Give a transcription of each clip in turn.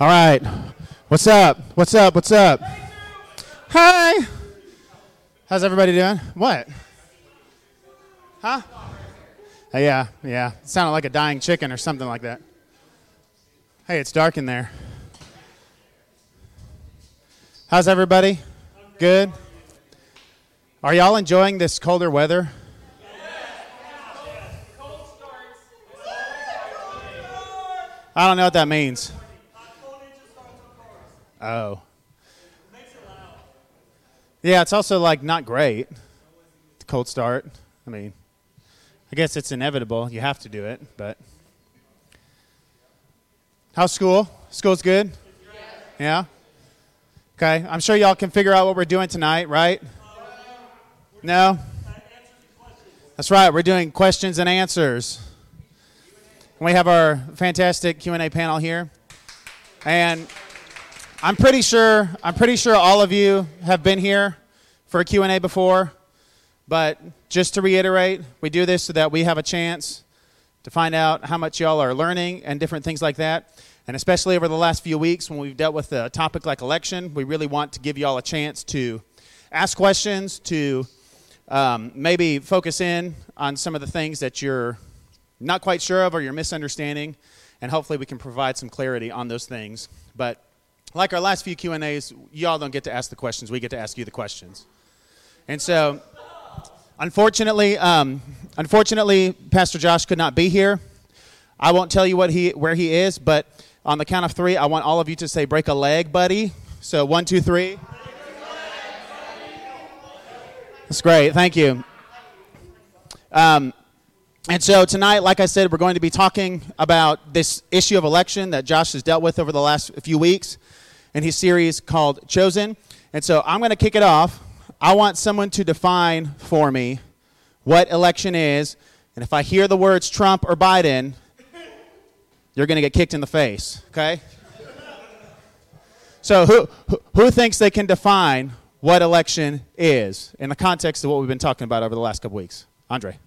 All right. What's up? What's up? What's up? Hi. How's everybody doing? What? Huh? Uh, yeah, yeah. It sounded like a dying chicken or something like that. Hey, it's dark in there. How's everybody? Good? Are y'all enjoying this colder weather? I don't know what that means. Oh. Yeah, it's also like not great. Cold start. I mean, I guess it's inevitable. You have to do it, but. How's school? School's good? Yeah? Okay. I'm sure y'all can figure out what we're doing tonight, right? No? That's right. We're doing questions and answers. We have our fantastic Q&A panel here. And I'm pretty sure I'm pretty sure all of you have been here for a Q&A before, but just to reiterate, we do this so that we have a chance to find out how much y'all are learning and different things like that. And especially over the last few weeks when we've dealt with a topic like election, we really want to give y'all a chance to ask questions, to um, maybe focus in on some of the things that you're not quite sure of or you're misunderstanding, and hopefully we can provide some clarity on those things. But like our last few Q and A's, y'all don't get to ask the questions; we get to ask you the questions. And so, unfortunately, um, unfortunately, Pastor Josh could not be here. I won't tell you what he where he is, but on the count of three, I want all of you to say "break a leg, buddy." So one, two, three. That's great. Thank you. Um, and so tonight, like I said, we're going to be talking about this issue of election that Josh has dealt with over the last few weeks in his series called Chosen. And so I'm going to kick it off. I want someone to define for me what election is. And if I hear the words Trump or Biden, you're going to get kicked in the face, okay? So who, who, thinks they can define what election is in the context of what we've been talking about over the last couple weeks? Andre.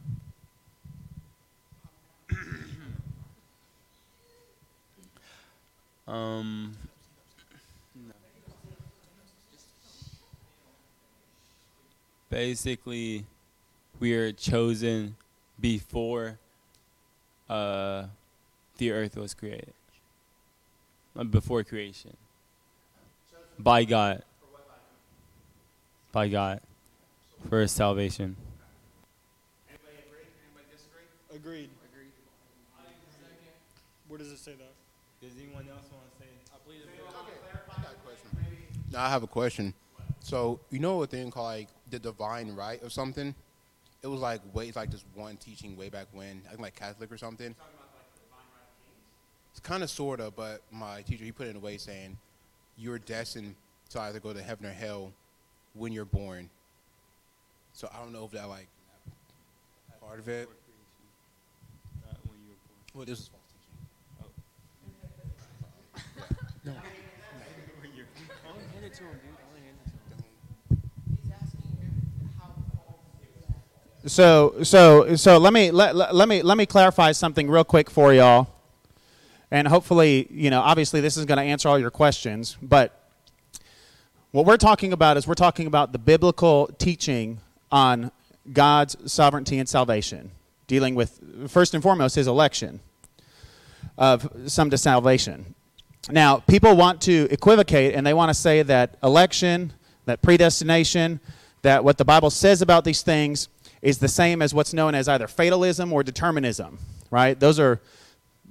Um, basically, we are chosen before uh, the earth was created, Uh, before creation, by God, by God, for salvation. Agreed. Agreed. Where does it say that? Does anyone else want to say? I believe. Okay. Now I have a question. So you know a thing called like the divine right or something? It was like way it's like this one teaching way back when, I think like Catholic or something. It's kind of sort of, but my teacher he put it in a way saying you're destined to either go to heaven or hell when you're born. So I don't know if that like part of it. Not when you were born. Well, this is false teaching. Hand it to him, So, so, so let me let, let, me let me clarify something real quick for y'all, and hopefully, you know, obviously, this is going to answer all your questions. But what we're talking about is we're talking about the biblical teaching on God's sovereignty and salvation, dealing with first and foremost His election of some to salvation. Now, people want to equivocate and they want to say that election, that predestination, that what the Bible says about these things is the same as what's known as either fatalism or determinism, right? Those are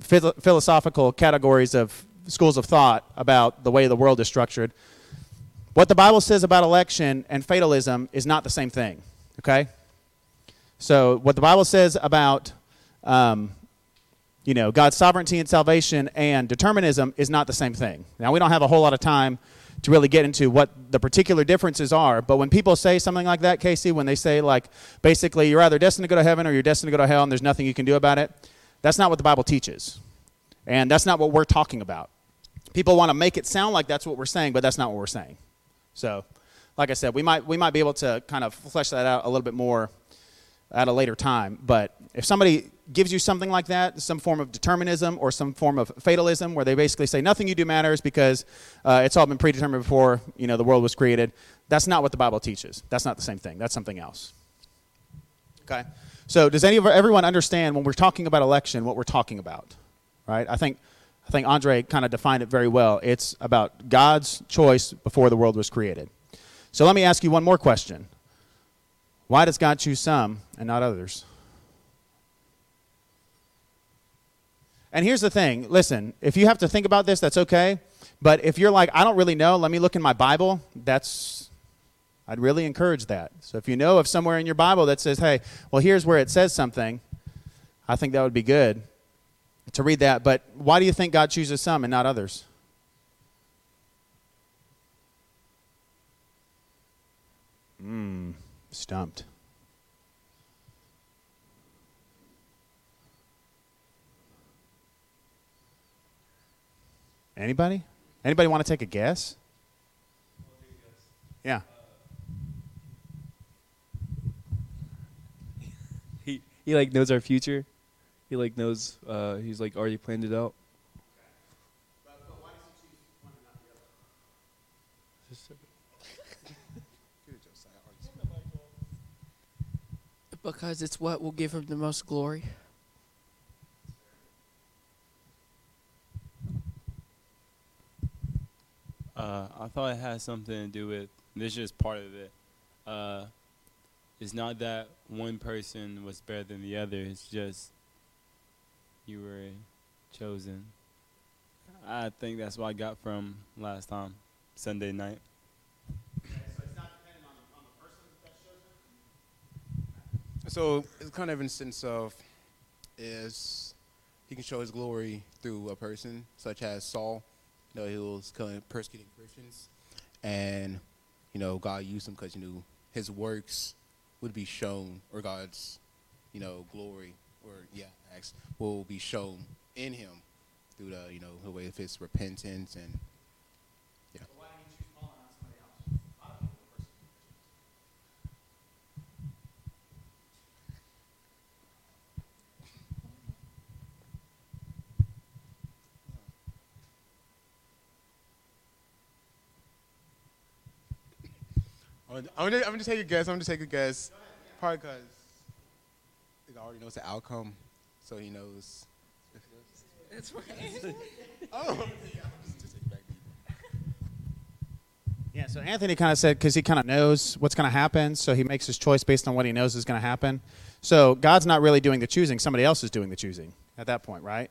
phil- philosophical categories of schools of thought about the way the world is structured. What the Bible says about election and fatalism is not the same thing, okay? So, what the Bible says about um, you know, God's sovereignty and salvation and determinism is not the same thing. Now, we don't have a whole lot of time to really get into what the particular differences are, but when people say something like that, Casey, when they say, like, basically, you're either destined to go to heaven or you're destined to go to hell and there's nothing you can do about it, that's not what the Bible teaches. And that's not what we're talking about. People want to make it sound like that's what we're saying, but that's not what we're saying. So, like I said, we might, we might be able to kind of flesh that out a little bit more at a later time. But if somebody gives you something like that, some form of determinism or some form of fatalism, where they basically say nothing you do matters because uh, it's all been predetermined before you know the world was created, that's not what the Bible teaches. That's not the same thing. That's something else. Okay. So does any of everyone understand when we're talking about election what we're talking about? Right? I think I think Andre kind of defined it very well. It's about God's choice before the world was created. So let me ask you one more question. Why does God choose some and not others? And here's the thing listen, if you have to think about this, that's okay. But if you're like, I don't really know, let me look in my Bible, that's, I'd really encourage that. So if you know of somewhere in your Bible that says, hey, well, here's where it says something, I think that would be good to read that. But why do you think God chooses some and not others? Mmm, stumped. Anybody? Anybody want to take a guess? Yeah. He he like knows our future. He like knows. Uh, he's like already planned it out. Because it's what will give him the most glory. Uh, I thought it had something to do with this. Is just part of it. Uh, it's not that one person was better than the other. It's just you were chosen. I think that's what I got from last time, Sunday night. So it's kind of in the sense of is he can show his glory through a person such as Saul. You know, he was killing, persecuting Christians, and you know God used him because you know his works would be shown, or God's you know glory, or yeah, acts will be shown in him through the you know the way of his repentance and I'm gonna, I'm, gonna, take a guess. I'm gonna take a guess. Probably because he already knows the outcome, so he knows. That's right. Oh. Yeah, so Anthony kind of said because he kind of knows what's going to happen, so he makes his choice based on what he knows is going to happen. So God's not really doing the choosing, somebody else is doing the choosing at that point, right?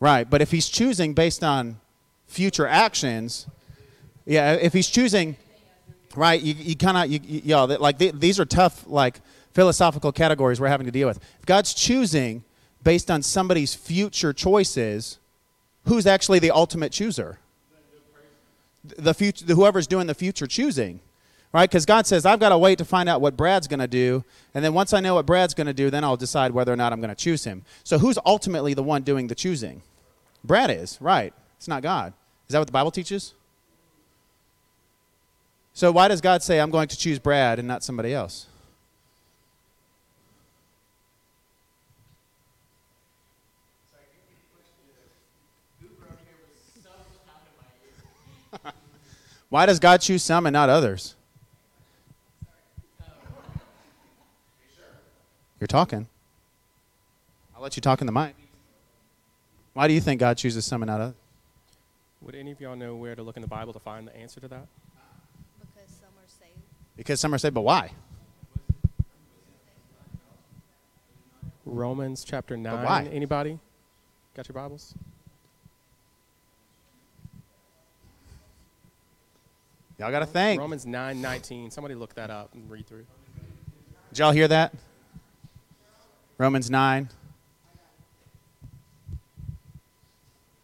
Right, but if he's choosing based on future actions, yeah, if he's choosing, right, you, you kind of, you, you, yo, that- like th- these are tough, like philosophical categories we're having to deal with. If God's choosing based on somebody's future choices, who's actually the ultimate chooser? The future, whoever's doing the future choosing, right? Because God says, I've got to wait to find out what Brad's going to do, and then once I know what Brad's going to do, then I'll decide whether or not I'm going to choose him. So who's ultimately the one doing the choosing? Brad is, right? It's not God. Is that what the Bible teaches? So why does God say, I'm going to choose Brad and not somebody else? Why does God choose some and not others? You're talking. I'll let you talk in the mic. Why do you think God chooses some and not others? Would any of y'all know where to look in the Bible to find the answer to that? Because some are saved. Because some are saved, but why? Romans chapter 9. why? Anybody? Got your Bibles? Y'all got to think. Romans 9 19. Somebody look that up and read through. Did y'all hear that? Romans 9.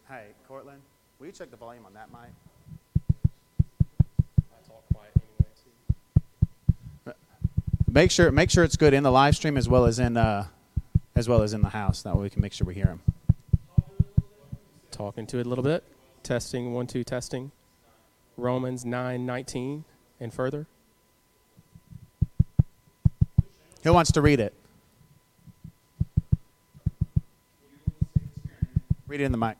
Hey, Cortland, will you check the volume on that mic? I talk quiet anyway, too. Make sure, make sure it's good in the live stream as well as in, uh, as well as in the house. That way we can make sure we hear him. Talking to it a little bit. Testing, one, two, testing. Romans 9:19 and further? Who wants to read it? Read it in the mic.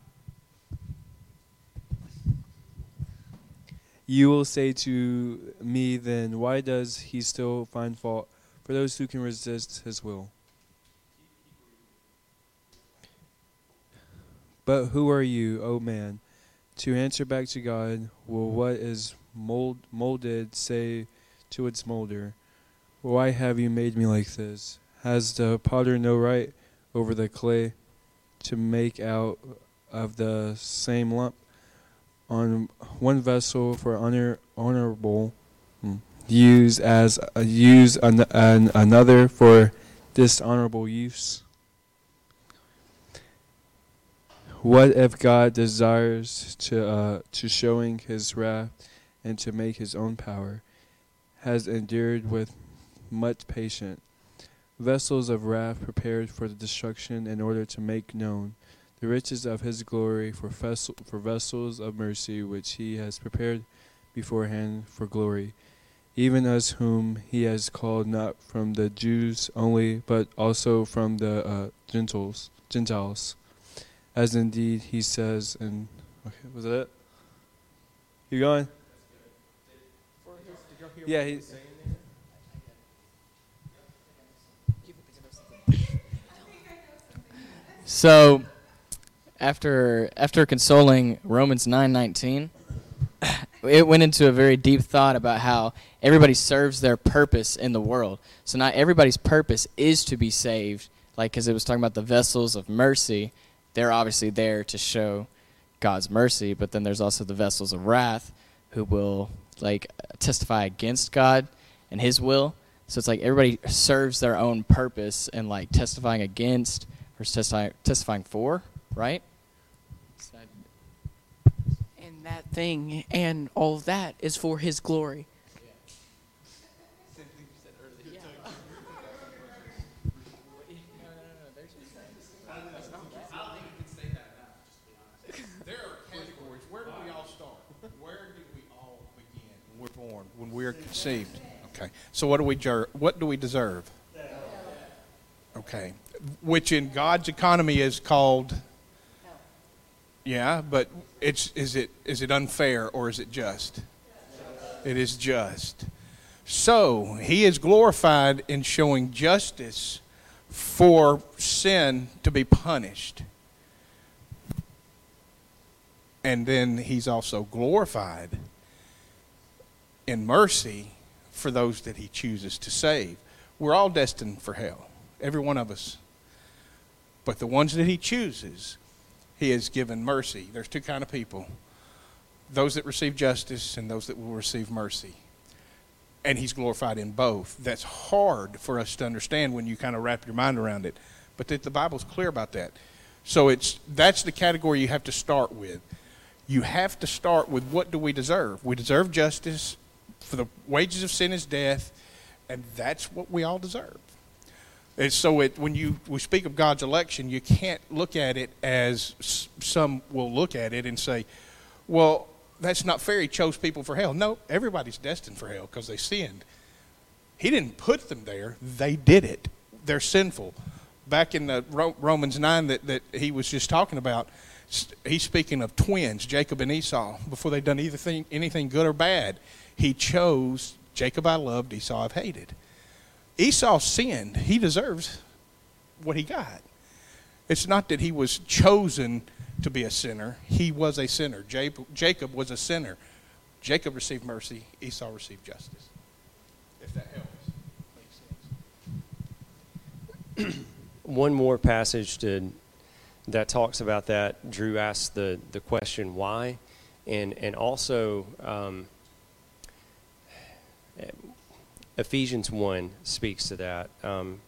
You will say to me then, why does he still find fault for those who can resist his will? But who are you, O man, to answer back to God? Will what is mold, molded say to its molder, Why have you made me like this? Has the potter no right over the clay to make out of the same lump? on one vessel for honor honorable hmm, use as uh, use an, an, another for dishonorable use what if god desires to uh, to showing his wrath and to make his own power has endured with much patience vessels of wrath prepared for the destruction in order to make known the riches of his glory for, vessel, for vessels of mercy which he has prepared beforehand for glory, even us whom he has called not from the Jews only, but also from the uh, Gentiles. Gentiles, as indeed he says. And okay, was that it? You going? Yeah, he. So, after after consoling Romans 9:19, it went into a very deep thought about how everybody serves their purpose in the world. So not everybody's purpose is to be saved, like because it was talking about the vessels of mercy. They're obviously there to show God's mercy, but then there's also the vessels of wrath who will like testify against God and His will. So it's like everybody serves their own purpose and like testifying against versus testifying testifying for, right? And that thing and all of that is for his glory. There are categories. Where do we all start? Where do we all begin when we're born, when we're conceived? Okay. So what do we jer- what do we deserve? Okay. Which in God's economy is called Yeah, but it's is it is it unfair or is it just? It is just. So, he is glorified in showing justice for sin to be punished and then he's also glorified in mercy for those that he chooses to save. We're all destined for hell, every one of us. But the ones that he chooses, he has given mercy. There's two kind of people. Those that receive justice and those that will receive mercy. And he's glorified in both. That's hard for us to understand when you kind of wrap your mind around it. But that the Bible's clear about that. So it's that's the category you have to start with you have to start with what do we deserve? We deserve justice, for the wages of sin is death, and that's what we all deserve. And so it, when you we speak of God's election, you can't look at it as some will look at it and say, well, that's not fair. He chose people for hell. No, everybody's destined for hell because they sinned. He didn't put them there, they did it. They're sinful. Back in the Romans 9 that, that he was just talking about, he's speaking of twins, Jacob and Esau, before they'd done anything, anything good or bad. He chose Jacob I loved, Esau I've hated. Esau sinned. He deserves what he got. It's not that he was chosen to be a sinner, he was a sinner. Jacob, was a sinner. Jacob received mercy, Esau received justice. If that helps. One more passage to, that talks about that. Drew asked the, the question why, and and also um, Ephesians one speaks to that. Um,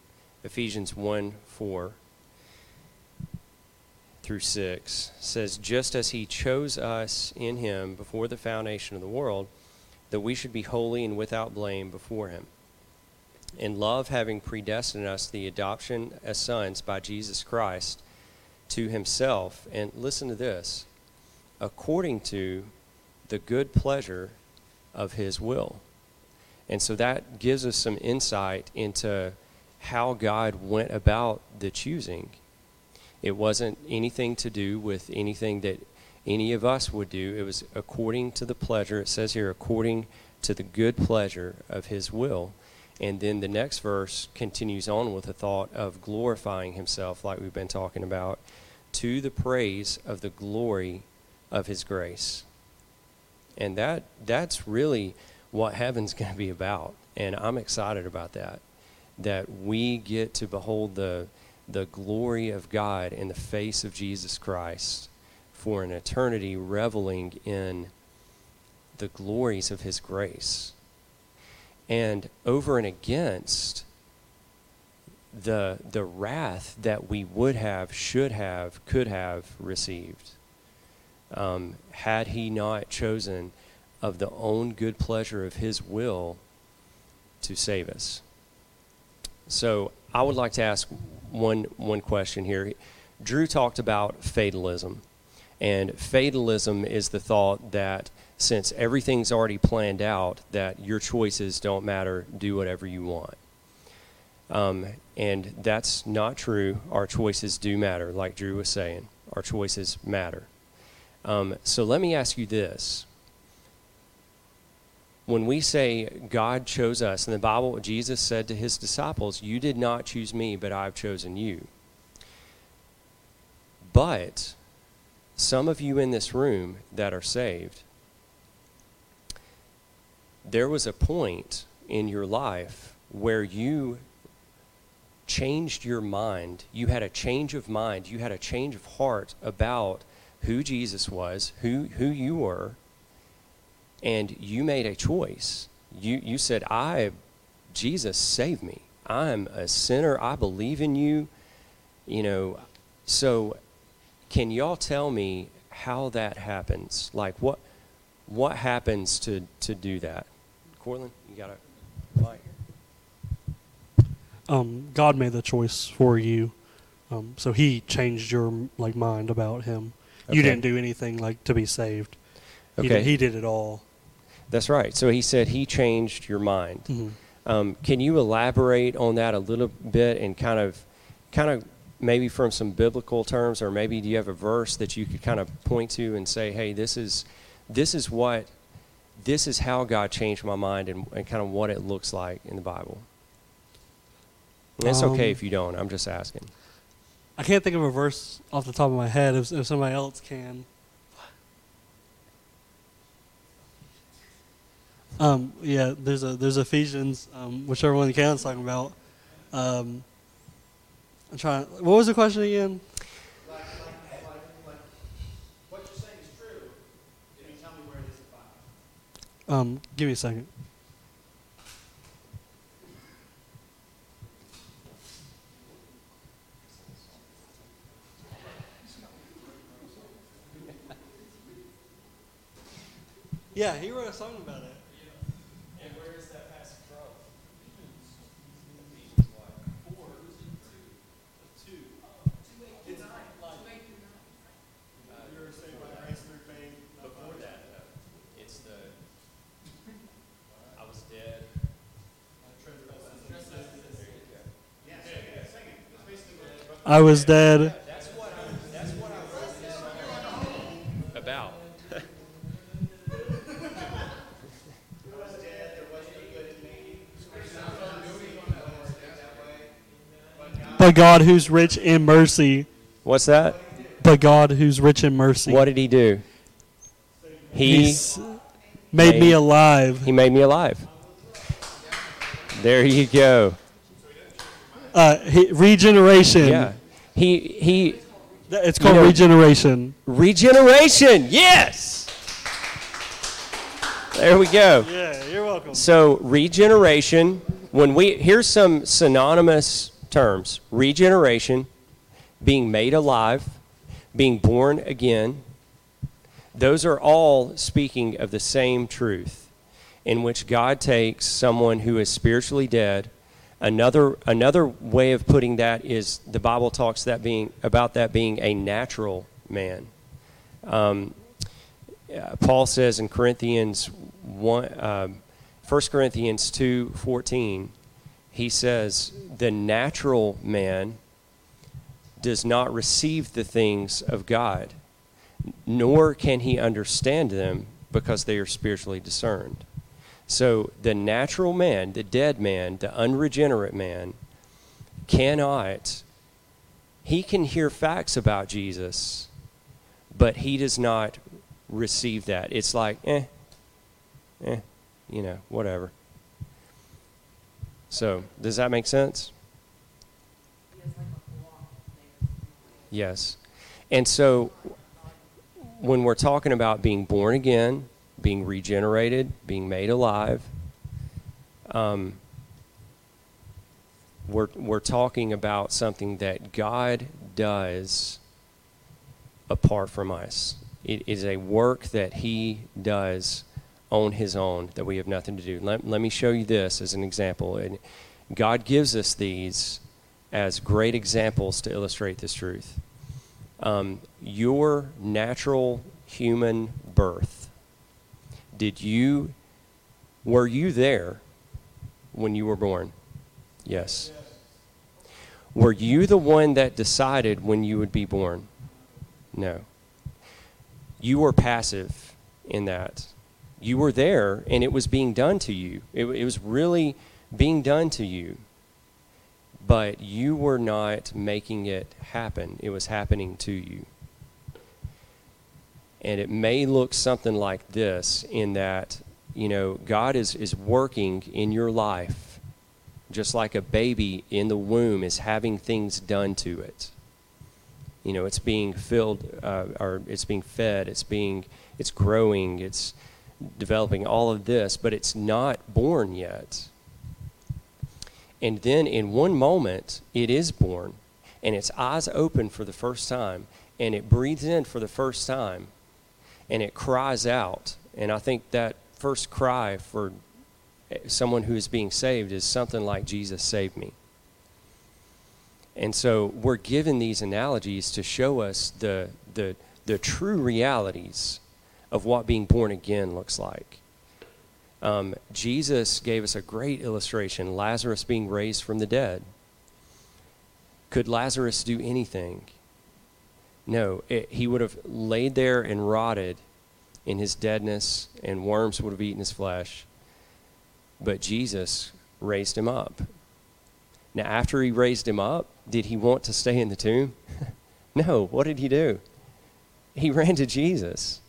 Ephesians one four through six says, just as He chose us in Him before the foundation of the world, that we should be holy and without blame before Him in love having predestined us the adoption as sons by Jesus Christ to himself and listen to this according to the good pleasure of his will. And so that gives us some insight into how God went about the choosing. It wasn't anything to do with anything that any of us would do. It was according to the pleasure, it says here, according to the good pleasure of his will. And then the next verse continues on with the thought of glorifying himself, like we've been talking about, to the praise of the glory of his grace. And that that's really what heaven's going to be about. And I'm excited about that. That we get to behold the the glory of God in the face of Jesus Christ for an eternity reveling in the glories of his grace and over and against the the wrath that we would have should have could have received um, had he not chosen of the own good pleasure of his will to save us so i would like to ask one one question here drew talked about fatalism and fatalism is the thought that since everything's already planned out, that your choices don't matter, do whatever you want. Um, and that's not true. Our choices do matter, like Drew was saying. Our choices matter. Um, so let me ask you this. When we say God chose us, in the Bible, Jesus said to his disciples, You did not choose me, but I've chosen you. But some of you in this room that are saved, there was a point in your life where you changed your mind. You had a change of mind. You had a change of heart about who Jesus was, who, who you were, and you made a choice. You, you said, I, Jesus, save me. I'm a sinner. I believe in you. You know, so can y'all tell me how that happens? Like what what happens to to do that? Corlin, you got a mic. Um, God made the choice for you, um, so He changed your like mind about Him. You didn't do anything like to be saved. He, Okay. did, he did it all. That's right. So he said he changed your mind. Mhm. Um, can you elaborate on that a little bit and kind of, kind of maybe from some biblical terms, or maybe do you have a verse that you could kind of point to and say, "Hey, this is, this is what, this is how God changed my mind, and, and kind of what it looks like in the Bible." And it's okay Um, if you don't. I'm just asking. I can't think of a verse off the top of my head. If, if somebody else can. Um, yeah, there's a there's Ephesians, um, whichever one Callan's talking about. Um, I'm trying. What was the question again? What you're saying is true. Can you tell me where it is in? Um, give me a second. Yeah, he wrote a song about it. And where is that passage from? Before that, though, it's the I was dead. I was dead. That's what I, that's what I wrote this song about. But God, who's rich in mercy. What's that? But God, who's rich in mercy. What did he do? He He's made me alive. he made me alive. There you go. Uh, he, regeneration. Yeah. He he It's called know- regeneration. regeneration. Yes. There we go. Yeah, you're welcome. So regeneration, when we here's some synonymous terms: regeneration, being made alive, being born again. Those are all speaking of the same truth, in which God takes someone who is spiritually dead. Another another way of putting that is the Bible talks that being about that being a natural man. Um, uh, Paul says in Corinthians one, um, 1 Corinthians two fourteen, he says the natural man does not receive the things of God, nor can he understand them because they are spiritually discerned. So the natural man, the dead man, the unregenerate man, cannot, he can hear facts about Jesus, but he does not receive that. It's like, eh, eh, you know, whatever. So, does that make sense? Yes. And so, when we're talking about being born again, being regenerated, being made alive, um, we're, we're talking about something that God does apart from us. It is a work that He does on His own that we have nothing to do. Let, let me show you this as an example. And God gives us these as great examples to illustrate this truth. Um, your natural human birth, did you, were you there when you were born? Yes. Were you the one that decided when you would be born? No. You were passive in that. You were there and it was being done to you. It, it was really being done to you. But you were not making it happen, it was happening to you. And it may look something like this in that, you know, God is, is working in your life just like a baby in the womb is having things done to it. You know, it's being filled, uh, or it's being fed, it's being, it's growing, it's developing all of this, but it's not born yet. And then in one moment, it is born, and its eyes open for the first time, and it breathes in for the first time, and it cries out. And I think that first cry for someone who is being saved is something like Jesus saved me. And so we're given these analogies to show us the, the, the true realities of what being born again looks like. Um, Jesus gave us a great illustration Lazarus being raised from the dead. Could Lazarus do anything? No, it, he would have laid there and rotted in his deadness, and worms would have eaten his flesh. But Jesus raised him up. Now, after he raised him up, did he want to stay in the tomb? no. What did he do? He ran to Jesus.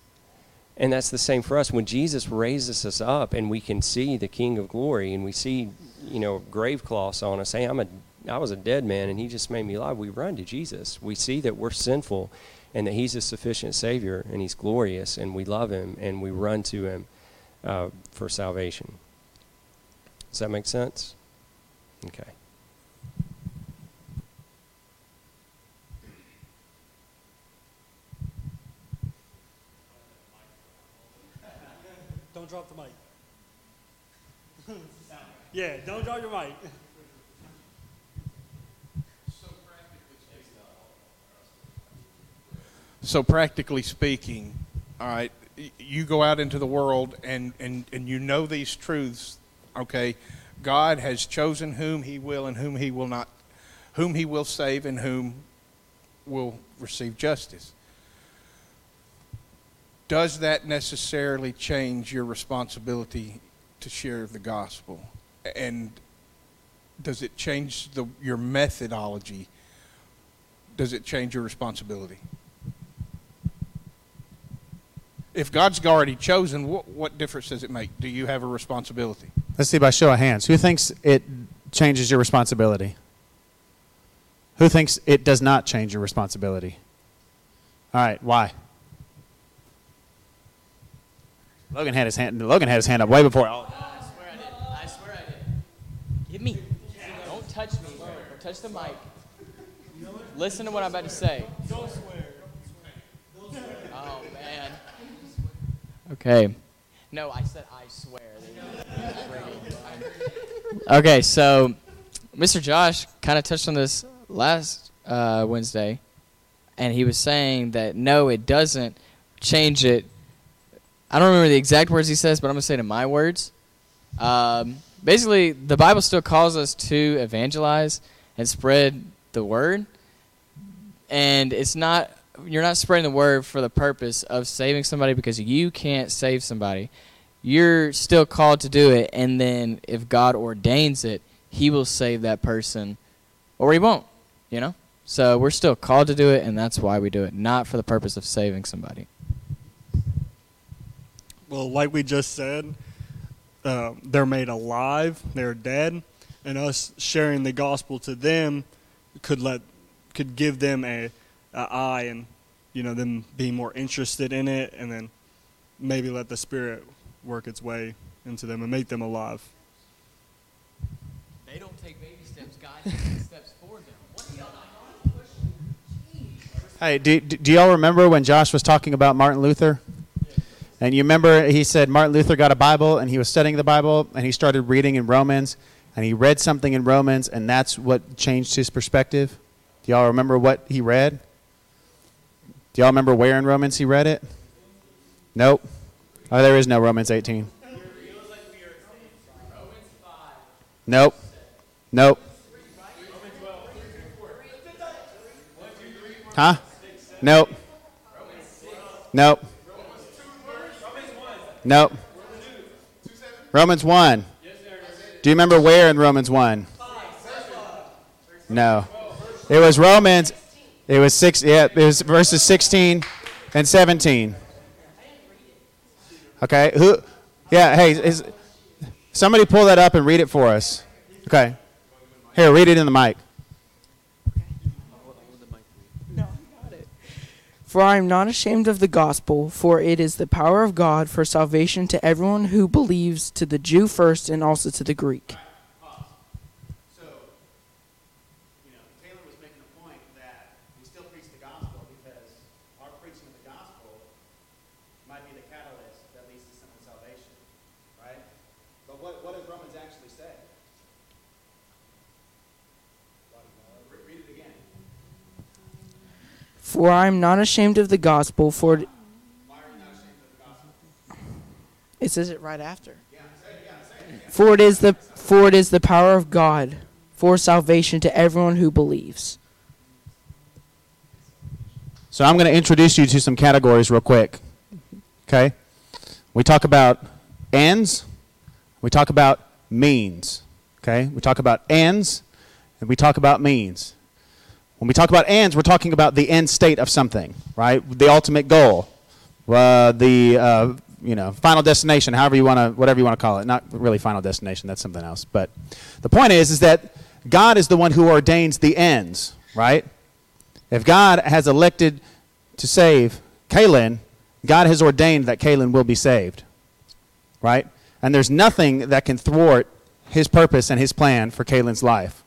And that's the same for us. When Jesus raises us up and we can see the King of Glory and we see, you know, grave cloths on us, hey, I'm a, I was a dead man and he just made me alive, we run to Jesus. We see that we're sinful and that he's a sufficient Savior and he's glorious and we love him and we run to him uh, for salvation. Does that make sense? Okay. Don't drop the mic. yeah, don't drop your mic. So practically speaking, all right, you go out into the world and, and, and you know these truths, okay? God has chosen whom he will and whom he will not, whom he will save and whom will receive justice. Does that necessarily change your responsibility to share the gospel? And does it change the, your methodology? Does it change your responsibility? If God's already chosen, what, what difference does it make? Do you have a responsibility? Let's see by show of hands. Who thinks it changes your responsibility? Who thinks it does not change your responsibility? All right, why? Logan had his hand. Logan had his hand up way before. all- I swear I did. I swear I did. Give me. Don't touch me or touch the mic. Listen to what I'm about to say. Don't swear. Oh man. Okay. No, I said I swear. okay, so Mr. Josh kind of touched on this last uh, Wednesday, and he was saying that no, it doesn't change it I don't remember the exact words he says, but I'm gonna say it in my words. Um, basically, the Bible still calls us to evangelize and spread the word, and it's not you're not spreading the word for the purpose of saving somebody because you can't save somebody. You're still called to do it, and then if God ordains it, He will save that person, or He won't. You know. So we're still called to do it, and that's why we do it, not for the purpose of saving somebody. Well, like we just said, uh, they're made alive. They're dead, and us sharing the gospel to them could let could give them a, a eye and you know them being more interested in it, and then maybe let the spirit work its way into them and make them alive. They don't take baby steps. God takes steps for them. What do y'all Hey, do, do do y'all remember when Josh was talking about Martin Luther? And you remember he said Martin Luther got a Bible and he was studying the Bible and he started reading in Romans and he read something in Romans and that's what changed his perspective. Do y'all remember what he read? Do y'all remember where in Romans he read it? Nope. Oh, there is no Romans 18. Nope. Nope. Huh? Nope. Nope. Nope. Romans 1. Do you remember where in Romans 1? No. It was Romans. It was 6 yeah, it was verses 16 and 17. Okay? Who Yeah, hey, is somebody pull that up and read it for us. Okay. Here, read it in the mic. For I am not ashamed of the gospel, for it is the power of God for salvation to everyone who believes, to the Jew first and also to the Greek. So, you know, Taylor was making a point that we still preach the gospel because our preaching of the gospel might be the catalyst that leads to someone's salvation, right? But what, what does Romans actually say? Re- Read it again. For I am not ashamed of the gospel, for it, it says it right after. For it is the for it is the power of God for salvation to everyone who believes. So I'm going to introduce you to some categories real quick. Okay? We talk about ends, we talk about means. Okay? We talk about ends, and we talk about means. When we talk about ends, we're talking about the end state of something, right? The ultimate goal, uh, the uh, you know final destination, however you want to, whatever you want to call it. Not really final destination. That's something else. But the point is, is that God is the one who ordains the ends, right? If God has elected to save Kalin, God has ordained that Kalin will be saved. Right? And there's nothing that can thwart his purpose and his plan for Kalin's life.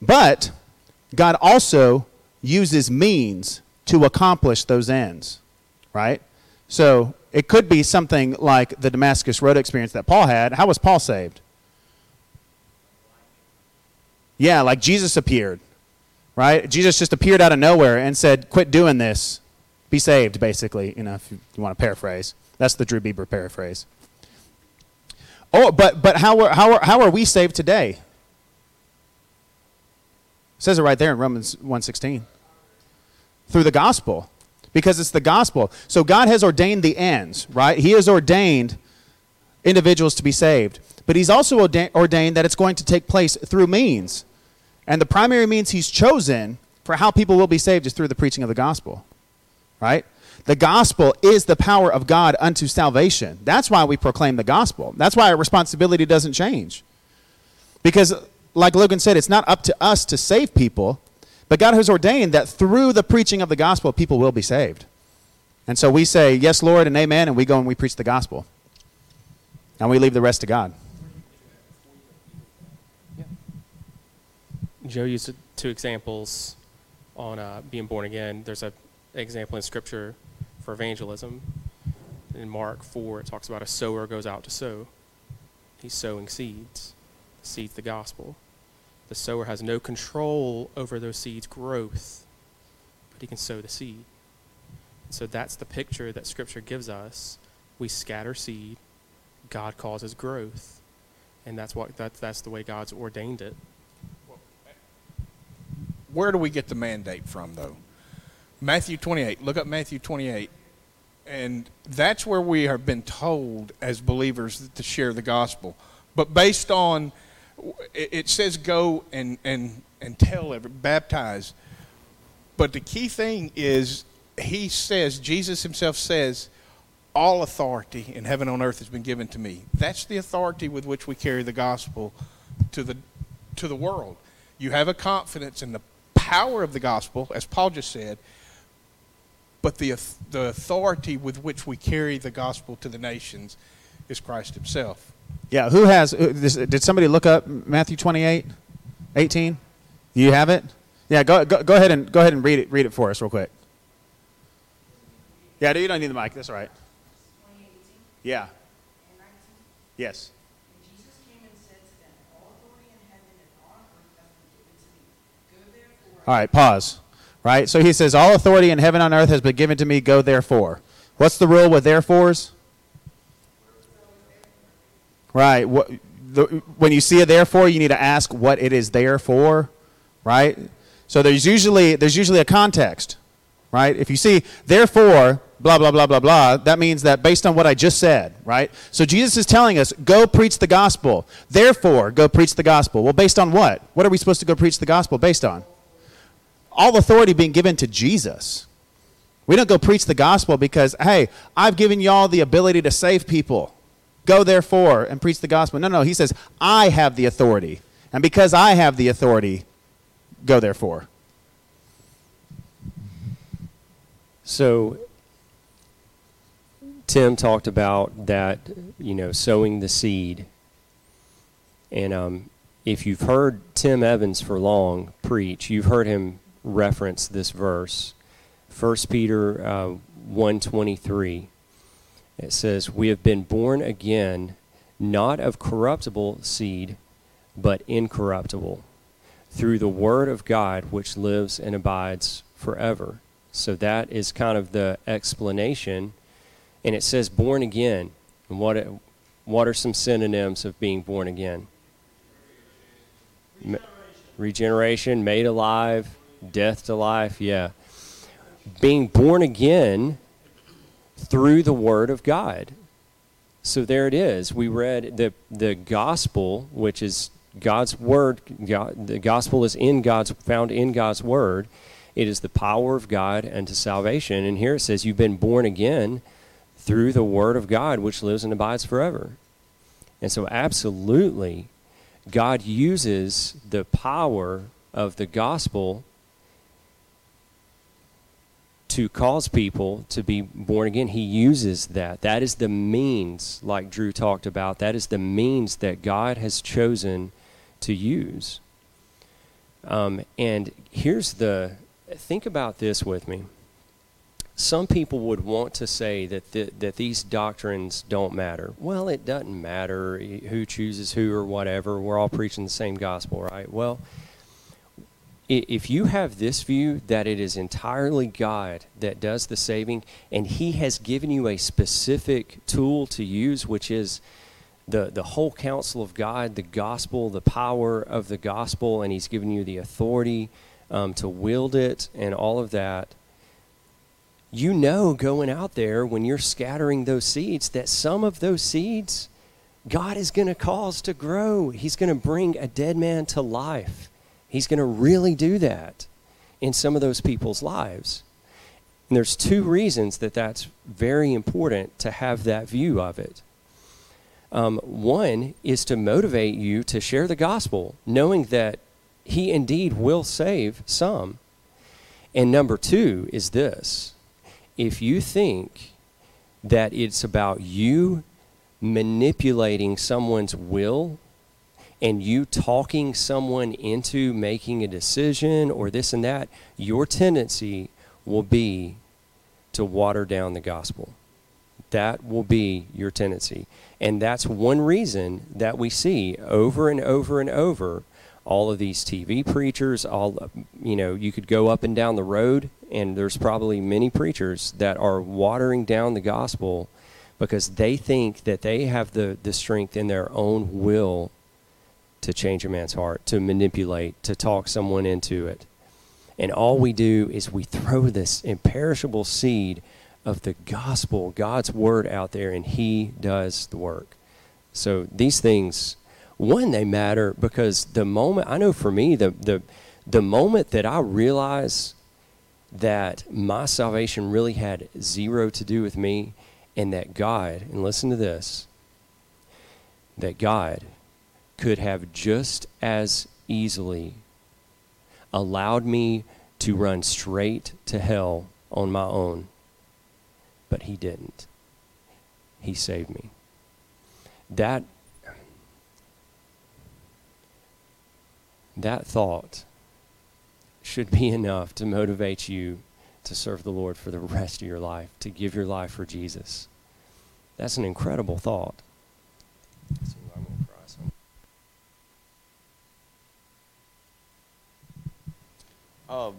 But God also uses means to accomplish those ends. Right? So it could be something like the Damascus Road experience that Paul had. How was Paul saved? Yeah, like Jesus appeared right? Jesus just appeared out of nowhere and said, "Quit doing this, be saved." Basically, you know, if you, want to paraphrase, that's the Drew Bieber paraphrase. Oh, but but how are how are how are we saved today? Says it right there in Romans 1:16. Through the gospel. Because it's the gospel. So God has ordained the ends, right? He has ordained individuals to be saved. But he's also ordained that it's going to take place through means. And the primary means he's chosen for how people will be saved is through the preaching of the gospel. Right? The gospel is the power of God unto salvation. That's why we proclaim the gospel. That's why our responsibility doesn't change. Because, like Logan said, it's not up to us to save people, but God has ordained that through the preaching of the gospel, people will be saved. And so we say, Yes, Lord, and amen, and we go and we preach the gospel. And we leave the rest to God. Joe used two examples on uh, being born again. There's an example in Scripture for evangelism. In Mark 4, it talks about a sower goes out to sow. He's sowing seeds. Seed's the gospel. The sower has no control over those seeds' growth, but he can sow the seed. So that's the picture that Scripture gives us. We scatter seed, God causes growth, and that's what that's that's the way God's ordained it. Where do we get the mandate from, though? Matthew 28. Look up Matthew 28. And that's where we have been told as believers to share the gospel. But based on, it says go and, and, and tell, every, baptize. But the key thing is, he says, Jesus himself says, all authority in heaven on earth has been given to me. That's the authority with which we carry the gospel to the, to the world. You have a confidence in the power of the gospel, as Paul just said, but the, the authority with which we carry the gospel to the nations is Christ himself. Yeah, who has, did somebody look up Matthew 28, 18? You have it? Yeah, go, go, go ahead and go ahead and read it, read it for us real quick. Yeah, you don't need the mic. That's all right. Yeah. Yes. All right, pause. Right? So he says, All authority in heaven and on earth has been given to me, go therefore. What's the rule with therefores? Right. What, the, when you see a therefore, you need to ask what it is there for. Right? So there's usually there's usually a context. Right? If you see therefore, blah blah blah blah blah, that means that based on what I just said, right? So Jesus is telling us, go preach the gospel. Therefore, go preach the gospel. Well, based on what? What are we supposed to go preach the gospel based on? all authority being given to Jesus. We don't go preach the gospel because, hey, I've given y'all the ability to save people. Go therefore and preach the gospel. No, no, he says, I have the authority. And because I have the authority, go therefore. So Tim talked about that, you know, sowing the seed. And um, if you've heard Tim Evans for long preach, you've heard him reference this verse. 1 Peter uh, 123. It says, We have been born again, not of corruptible seed, but incorruptible, through the word of God which lives and abides forever. So that is kind of the explanation. And it says born again. And what, what are some synonyms of being born again? Regeneration, Regeneration made alive, death to life, yeah. Being born again through the Word of God. So there it is. We read the the gospel, which is God's word. God, the gospel is in God's found in God's word. It is the power of God unto salvation. And here it says, "You've been born again through the word of God, which lives and abides forever." And so, absolutely, God uses the power of the gospel to cause people to be born again. He uses that. That is the means, like Drew talked about, that is the means that God has chosen to use. Um, and here's the think about this with me. Some people would want to say that the, that these doctrines don't matter. Well, it doesn't matter who chooses who or whatever. We're all preaching the same gospel, right? Well, if you have this view that it is entirely God that does the saving, and He has given you a specific tool to use, which is the, the whole counsel of God, the gospel, the power of the gospel, and He's given you the authority um, to wield it and all of that, you know going out there when you're scattering those seeds that some of those seeds God is going to cause to grow. He's going to bring a dead man to life. He's going to really do that in some of those people's lives. And there's two reasons that that's very important to have that view of it. Um, one is to motivate you to share the gospel, knowing that He indeed will save some. And number two is this if you think that it's about you manipulating someone's will and you talking someone into making a decision or this and that, your tendency will be to water down the gospel. That will be your tendency. And that's one reason that we see over and over and over all of these TV preachers, all you know, you could go up and down the road and there's probably many preachers that are watering down the gospel because they think that they have the, the strength in their own will to change a man's heart, to manipulate, to talk someone into it. And all we do is we throw this imperishable seed of the gospel, God's word out there, and He does the work. So these things, one, they matter because the moment, I know for me, the, the, the moment that I realize that my salvation really had zero to do with me and that God, and listen to this, that God could have just as easily allowed me to run straight to hell on my own, but He didn't. He saved me. That that thought should be enough to motivate you to serve the Lord for the rest of your life, to give your life for Jesus. That's an incredible thought. So I'm gonna cry some. Um,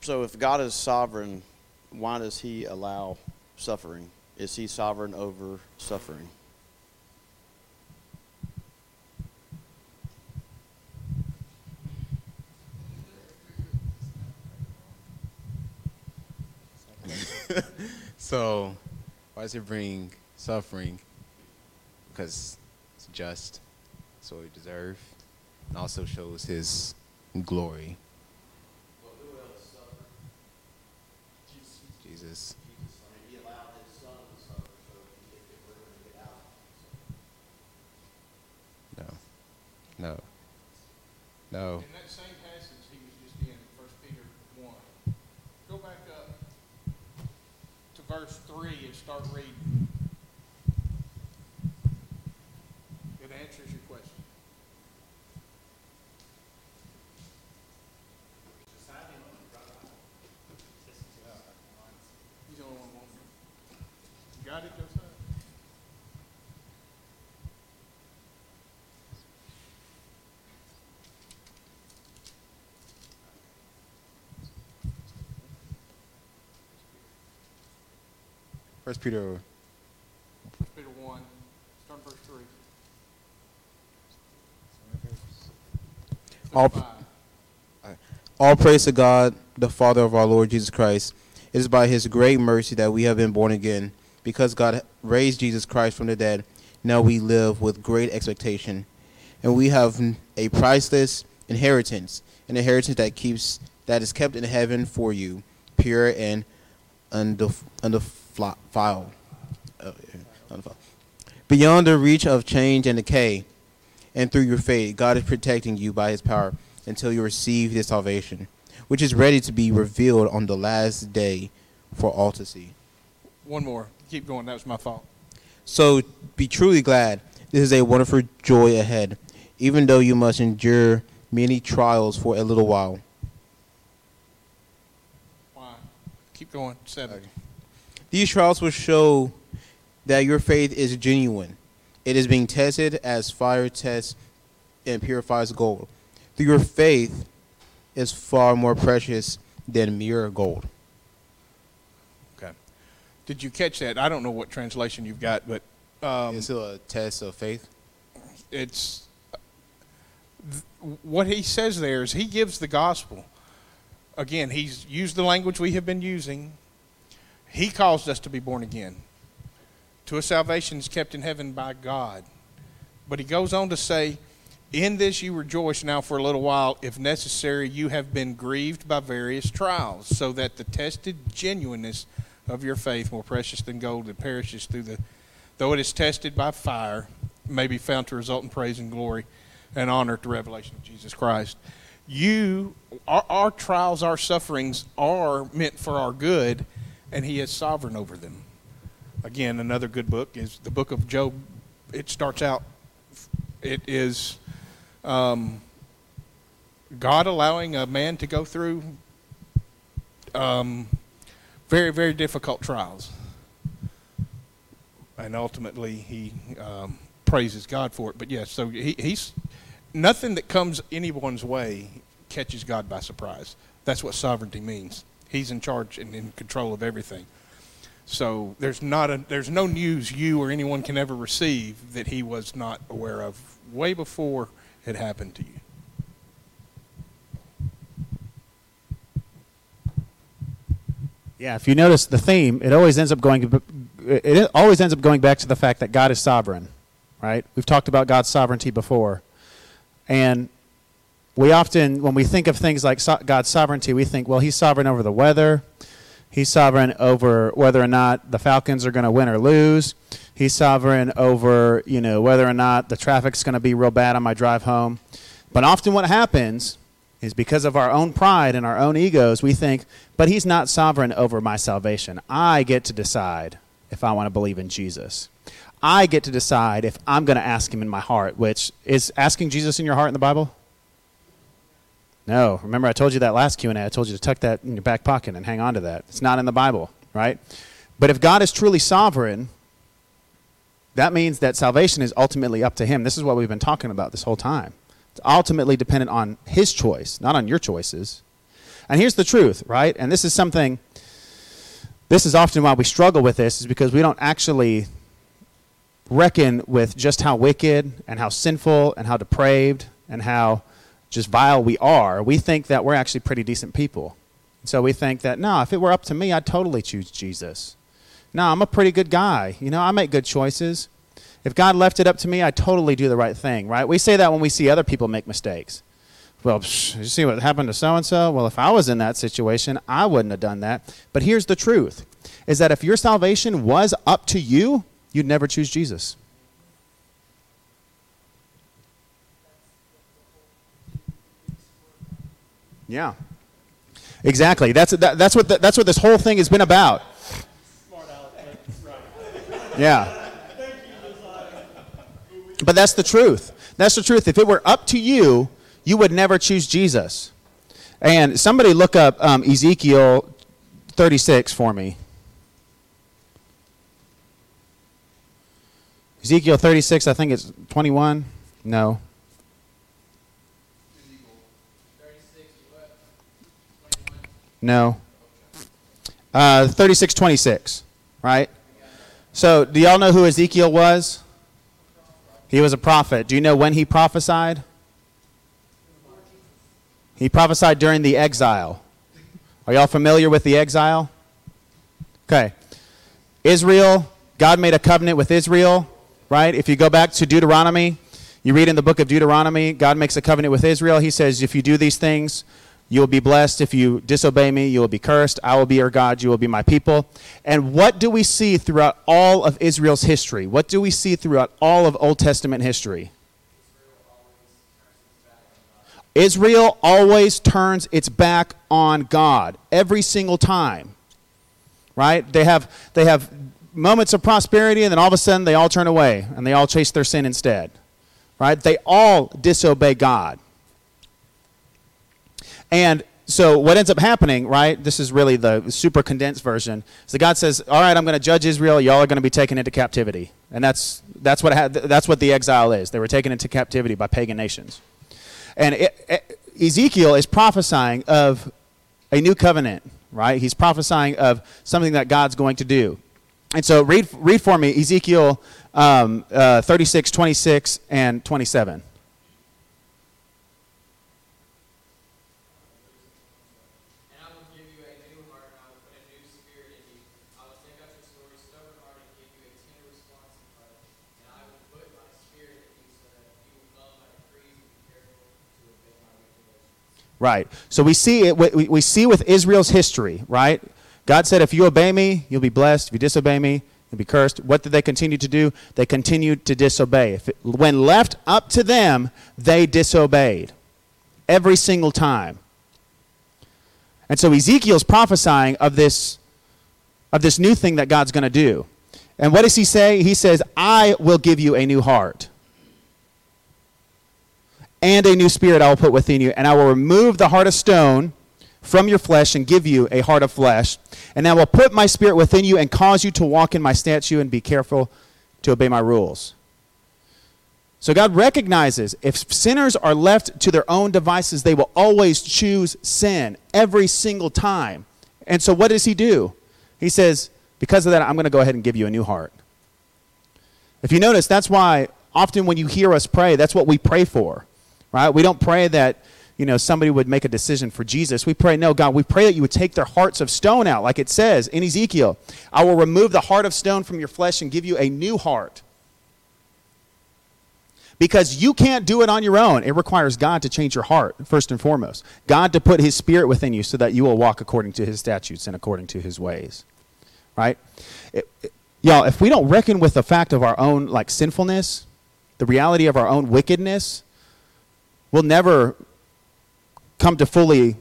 so if God is sovereign, why does He allow suffering? Is He sovereign over suffering? so, why does it bring suffering? Because it's just, so we deserve, and also shows His glory. Jesus. No. No. No. In that same passage he was just in, First Peter one, go back up to verse three and start reading. It answers your question. He's the only one wanting it. You got it, Josiah? First Peter. First Peter one, start verse three. All, all praise to God, the Father of our Lord Jesus Christ. It is by His great mercy that we have been born again. Because God raised Jesus Christ from the dead, now we live with great expectation. And we have a priceless inheritance, an inheritance that keeps that is kept in heaven for you, pure and undef- undefiled. Uh. Beyond the reach of change and decay, and through your faith, God is protecting you by his power until you receive this salvation, which is ready to be revealed on the last day for all to see. One more. Keep going. That was my fault. So be truly glad. This is a wonderful joy ahead, even though you must endure many trials for a little while. Why? Keep going. Seven. These trials will show that your faith is genuine. It is being tested as fire tests and purifies gold. Through your faith is far more precious than mere gold. Okay. Did you catch that? I don't know what translation you've got, but um, it's still a test of faith. It's th- what he says there is he gives the gospel. Again, he's used the language we have been using. He caused us to be born again to a salvation kept in heaven by God. But he goes on to say, In this you rejoice now for a little while. If necessary, you have been grieved by various trials, so that the tested genuineness of your faith, more precious than gold that perishes through the, though it is tested by fire, may be found to result in praise and glory and honor at the revelation of Jesus Christ. You, our, our trials, our sufferings are meant for our good, and he is sovereign over them again, another good book is the book of Job. It starts out, it is um, God allowing a man to go through um, very, very difficult trials. And ultimately, he um, praises God for it. But yes, so he, he's nothing that comes anyone's way catches God by surprise. That's what sovereignty means. He's in charge and in control of everything. So there's not a there's no news you or anyone can ever receive that he was not aware of way before it happened to you. Yeah, if you notice the theme, it always ends up going it always ends up going back to the fact that God is sovereign, right? We've talked about God's sovereignty before. And we often when we think of things like so- God's sovereignty, we think, well, he's sovereign over the weather. He's sovereign over whether or not the Falcons are going to win or lose. He's sovereign over, you know, whether or not the traffic's going to be real bad on my drive home. But often what happens is because of our own pride and our own egos, we think, but he's not sovereign over my salvation. I get to decide if I want to believe in Jesus. I get to decide if I'm going to ask him in my heart, which is asking Jesus in your heart in the Bible? No. Remember I told you that last Q&A. I told you to tuck that in your back pocket and hang on to that. It's not in the Bible, right? But if God is truly sovereign, that means that salvation is ultimately up to him. This is what we've been talking about this whole time. It's ultimately dependent on his choice, not on your choices. And here's the truth, right? And this is something, this is often why we struggle with this, is because we don't actually reckon with just how wicked and how sinful and how depraved and how just vile we are. We think that we're actually pretty decent people. So we think that, no, if it were up to me, I'd totally choose Jesus. No, I'm a pretty good guy. You know, I make good choices. If God left it up to me, I totally do the right thing, right? We say that when we see other people make mistakes. Well, psh, you see what happened to so and so? Well, if I was in that situation, I wouldn't have done that. But here's the truth is that if your salvation was up to you, you'd never choose Jesus. Yeah. Exactly. That's, that, that's, what the, that's what this whole thing has been about. Yeah. But that's the truth. That's the truth. If it were up to you, you would never choose Jesus. And somebody look up um, Ezekiel 36 for me. Ezekiel 36, I think it's 21. No. No. Uh, 36, 26, right? So, do y'all know who Ezekiel was? He was a prophet. Do you know when he prophesied? He prophesied during the exile. Are y'all familiar with the exile? Okay. Israel, God made a covenant with Israel, right? If you go back to Deuteronomy, you read in the book of Deuteronomy, God makes a covenant with Israel. He says, if you do these things, you will be blessed. If you disobey me, you will be cursed. I will be your God. You will be my people. And what do we see throughout all of Israel's history? What do we see throughout all of Old Testament history? Israel always turns its back on God every single time. Right? They have they have moments of prosperity and then all of a sudden they all turn away and they all chase their sin instead. Right? They all disobey God. And so what ends up happening, right? This is really the super condensed version. So God says, "All right, I'm going to judge Israel. Y'all are going to be taken into captivity." And that's that's what ha- that's what the exile is. They were taken into captivity by pagan nations. And it, it, Ezekiel is prophesying of a new covenant, right? He's prophesying of something that God's going to do. And so read read for me Ezekiel um, uh, 36, 26, and 27. Right. So we see it. We, we see with Israel's history, right? God said, "If you obey me, you'll be blessed. If you disobey me, you'll be cursed." What did they continue to do? They continued to disobey. If it, when left up to them, they disobeyed every single time. And so Ezekiel's prophesying of this, of this new thing that God's going to do. And what does he say? He says, "I will give you a new heart." And a new spirit I will put within you, and I will remove the heart of stone from your flesh and give you a heart of flesh. And I will put my spirit within you and cause you to walk in my statute and be careful to obey my rules. So God recognizes if sinners are left to their own devices, they will always choose sin every single time. And so what does he do? He says, because of that, I'm going to go ahead and give you a new heart. If you notice, that's why often when you hear us pray, that's what we pray for. Right? We don't pray that you know, somebody would make a decision for Jesus. We pray, no, God, we pray that you would take their hearts of stone out, like it says in Ezekiel. I will remove the heart of stone from your flesh and give you a new heart. Because you can't do it on your own. It requires God to change your heart, first and foremost. God to put his spirit within you so that you will walk according to his statutes and according to his ways. Right? It, it, y'all, if we don't reckon with the fact of our own like sinfulness, the reality of our own wickedness, we'll never come to fully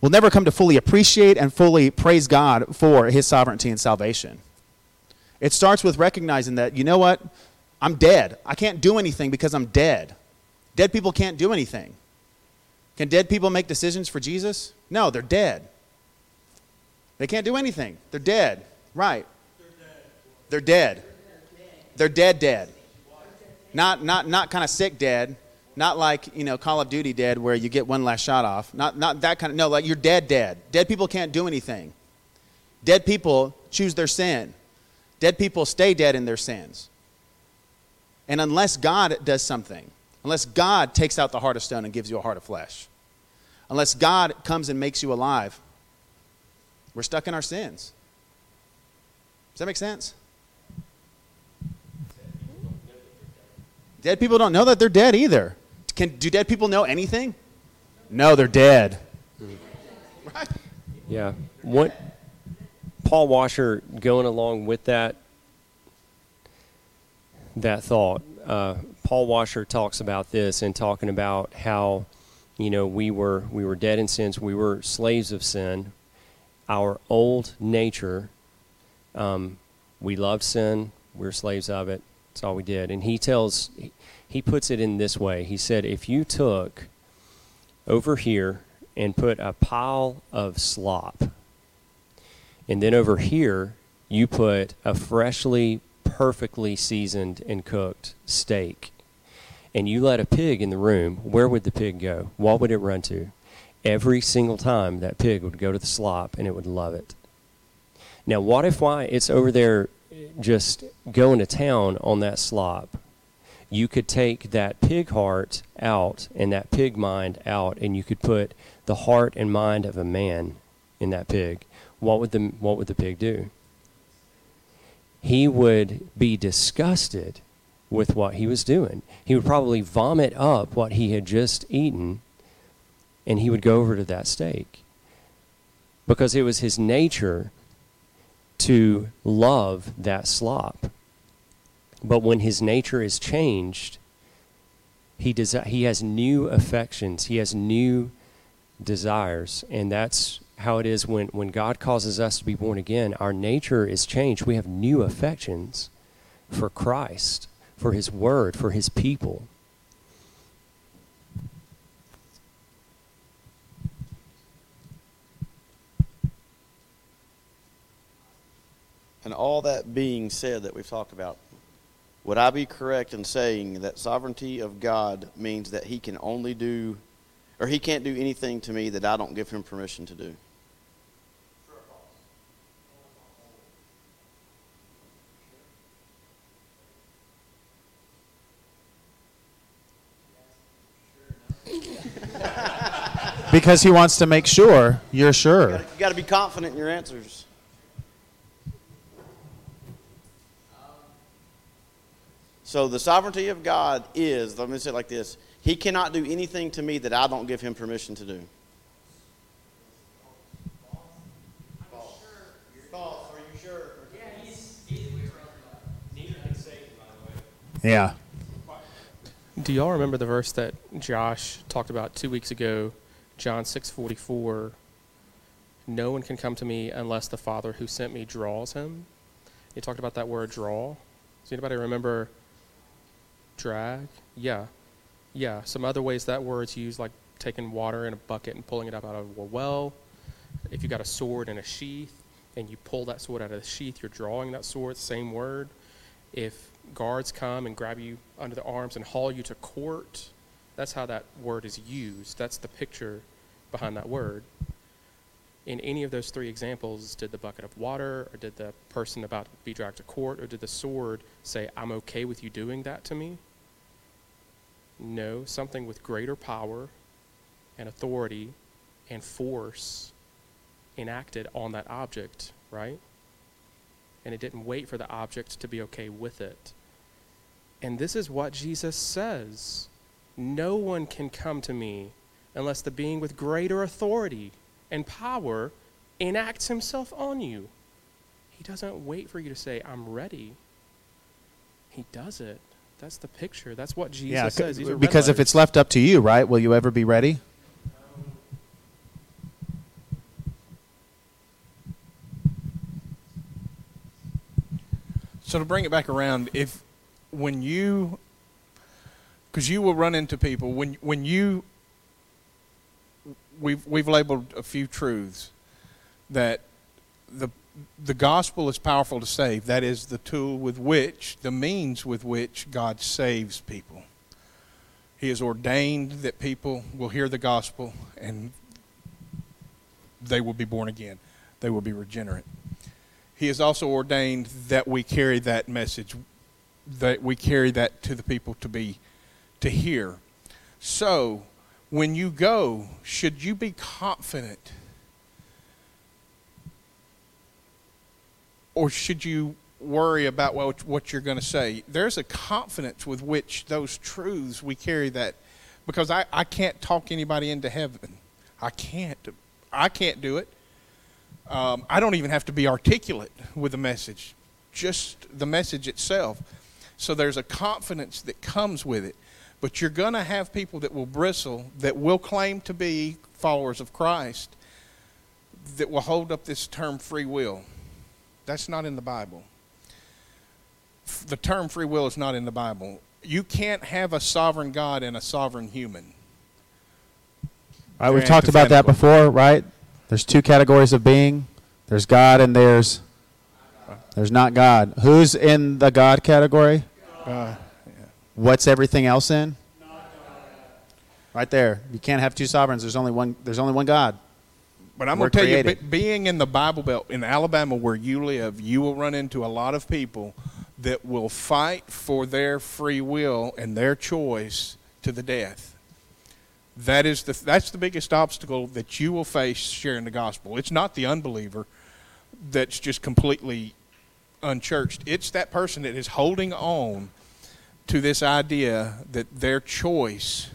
we'll never come to fully appreciate and fully praise God for his sovereignty and salvation. It starts with recognizing that, you know what? I'm dead. I can't do anything because I'm dead. Dead people can't do anything. Can dead people make decisions for Jesus? No, they're dead. They can't do anything. They're dead. Right. They're dead. They're dead, dead. Not, not, not kind of sick dead. Not like, you know, Call of Duty dead where you get one last shot off. Not, not that kind of, no, like you're dead, dead. Dead people can't do anything. Dead people choose their sin. Dead people stay dead in their sins. And unless God does something, unless God takes out the heart of stone and gives you a heart of flesh, unless God comes and makes you alive, we're stuck in our sins. Does that make sense? Dead people don't know that they're dead either. Can, do dead people know anything? No, they're dead. Right? Yeah. What Paul Washer going along with that that thought. Uh, Paul Washer talks about this and talking about how you know we were we were dead in sins, we were slaves of sin. Our old nature, um, we loved sin, we we're slaves of it. That's all we did. And he tells he puts it in this way. He said, if you took over here and put a pile of slop, and then over here you put a freshly, perfectly seasoned and cooked steak, and you let a pig in the room, where would the pig go? What would it run to? Every single time that pig would go to the slop and it would love it. Now, what if why it's over there just going to town on that slop? You could take that pig heart out and that pig mind out, and you could put the heart and mind of a man in that pig. What would the what would the pig do? He would be disgusted with what he was doing. He would probably vomit up what he had just eaten, and he would go over to that steak because it was his nature to love that slop. But when his nature is changed, he, desi- he has new affections, he has new desires. And that's how it is when, when God causes us to be born again. Our nature is changed. We have new affections for Christ, for his word, for his people. And all that being said that we've talked about, would I be correct in saying that sovereignty of God means that he can only do, or he can't do anything to me that I don't give him permission to do? because he wants to make sure you're sure. You got to be confident in your answers. So the sovereignty of God is, let me say it like this He cannot do anything to me that I don't give him permission to do. Yeah. Do y'all remember the verse that Josh talked about two weeks ago, John six forty four? No one can come to me unless the Father who sent me draws him. He talked about that word draw. Does anybody remember drag? Yeah. Yeah. Some other ways that word's used, like taking water in a bucket and pulling it up out of a well. If you got a sword in a sheath and you pull that sword out of the sheath, you're drawing that sword, same word. If guards come and grab you under the arms and haul you to court. That's how that word is used. That's the picture behind that word. In any of those three examples, did the bucket of water, or did the person about to be dragged to court, or did the sword say, I'm okay with you doing that to me? No, something with greater power and authority and force enacted on that object, right? And it didn't wait for the object to be okay with it. And this is what Jesus says No one can come to me unless the being with greater authority and power enacts himself on you. He doesn't wait for you to say, I'm ready. He does it. That's the picture. That's what Jesus yeah, says. These are because if it's left up to you, right? Will you ever be ready? So to bring it back around, if when you, because you will run into people when when you, we've we've labeled a few truths that the the gospel is powerful to save. That is the tool with which, the means with which God saves people. He has ordained that people will hear the gospel and they will be born again. They will be regenerate. He has also ordained that we carry that message, that we carry that to the people to be, to hear. So, when you go, should you be confident? Or should you worry about what, what you're going to say? There's a confidence with which those truths we carry that, because I, I can't talk anybody into heaven. I can't. I can't do it. Um, I don't even have to be articulate with the message, just the message itself. So there's a confidence that comes with it. But you're going to have people that will bristle, that will claim to be followers of Christ, that will hold up this term free will. That's not in the Bible. The term free will is not in the Bible. You can't have a sovereign God and a sovereign human. All right, we've talked about that before, right? There's two categories of being. There's God and there's there's not God. Who's in the God category? Uh, What's everything else in? Right there. You can't have two sovereigns. There's only one there's only one God. But I'm going to tell you, created. being in the Bible Belt in Alabama where you live, you will run into a lot of people that will fight for their free will and their choice to the death. That is the that's the biggest obstacle that you will face sharing the gospel. It's not the unbeliever that's just completely unchurched. It's that person that is holding on to this idea that their choice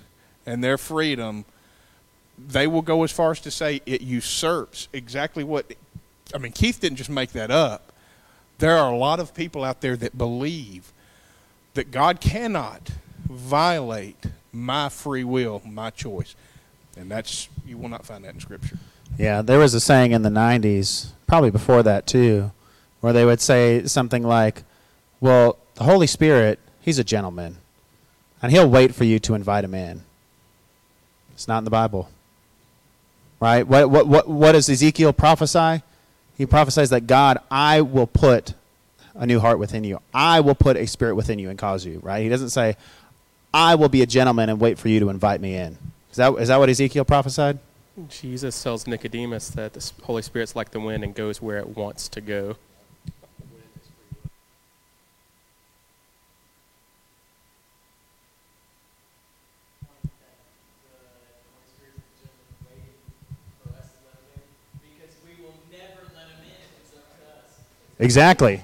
and their freedom they will go as far as to say it usurps exactly what I mean Keith didn't just make that up. There are a lot of people out there that believe that God cannot violate my free will, my choice. And that's you will not find that in scripture. Yeah, there was a saying in the 90s, probably before that too, where they would say something like, "Well, the Holy Spirit, he's a gentleman, and he'll wait for you to invite him in." It's not in the Bible. Right? What what what what does Ezekiel prophesy? He prophesies that God, I will put a new heart within you. I will put a spirit within you and cause you, right? He doesn't say I will be a gentleman and wait for you to invite me in. Is that is that what Ezekiel prophesied? Jesus tells Nicodemus that the Holy Spirit's like the wind and goes where it wants to go. Exactly.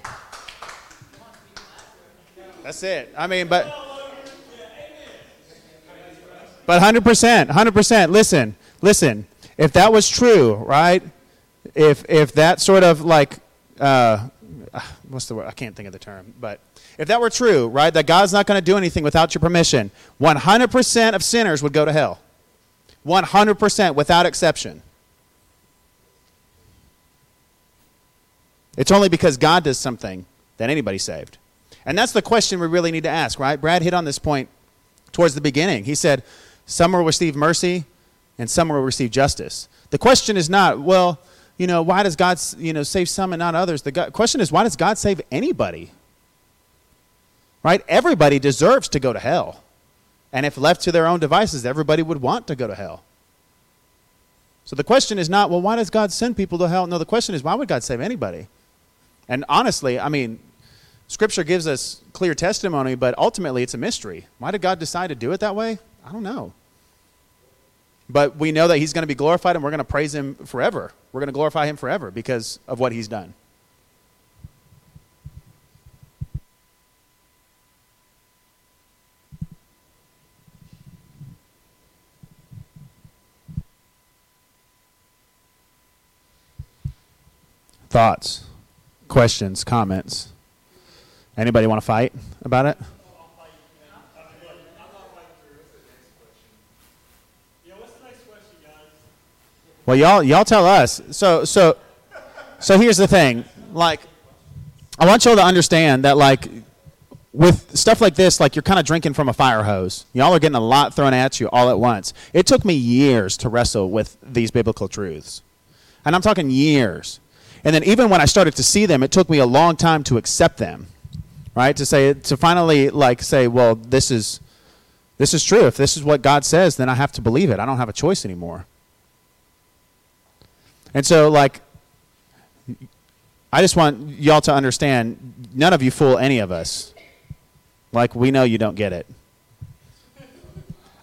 That's it. I mean, but but hundred percent, hundred percent. Listen, listen. If that was true, right? If if that sort of like uh, what's the word? I can't think of the term, but if that were true, right? That God's not going to do anything without your permission. One hundred percent of sinners would go to hell. One hundred percent, without exception. It's only because God does something that anybody's saved. And that's the question we really need to ask, right? Brad hit on this point towards the beginning. He said, Some will receive mercy and some will receive justice. The question is not, well, you know, why does God, you know, save some and not others? The go- question is, why does God save anybody? Right? Everybody deserves to go to hell. And if left to their own devices, everybody would want to go to hell. So the question is not, well, why does God send people to hell? No, the question is, why would God save anybody? And honestly, I mean, Scripture gives us clear testimony, but ultimately it's a mystery. Why did God decide to do it that way? I don't know. But we know that He's going to be glorified and we're going to praise Him forever. We're going to glorify Him forever because of what He's done. Thoughts, questions, comments? Anybody want to fight about it? Well, y'all y'all tell us. So so so here's the thing. Like I want y'all to understand that like with stuff like this, like you're kind of drinking from a fire hose. Y'all are getting a lot thrown at you all at once. It took me years to wrestle with these biblical truths. And I'm talking years. And then even when I started to see them, it took me a long time to accept them. Right? To say to finally like say, well, this is this is true. If this is what God says, then I have to believe it. I don't have a choice anymore. And so, like, I just want y'all to understand none of you fool any of us. Like, we know you don't get it.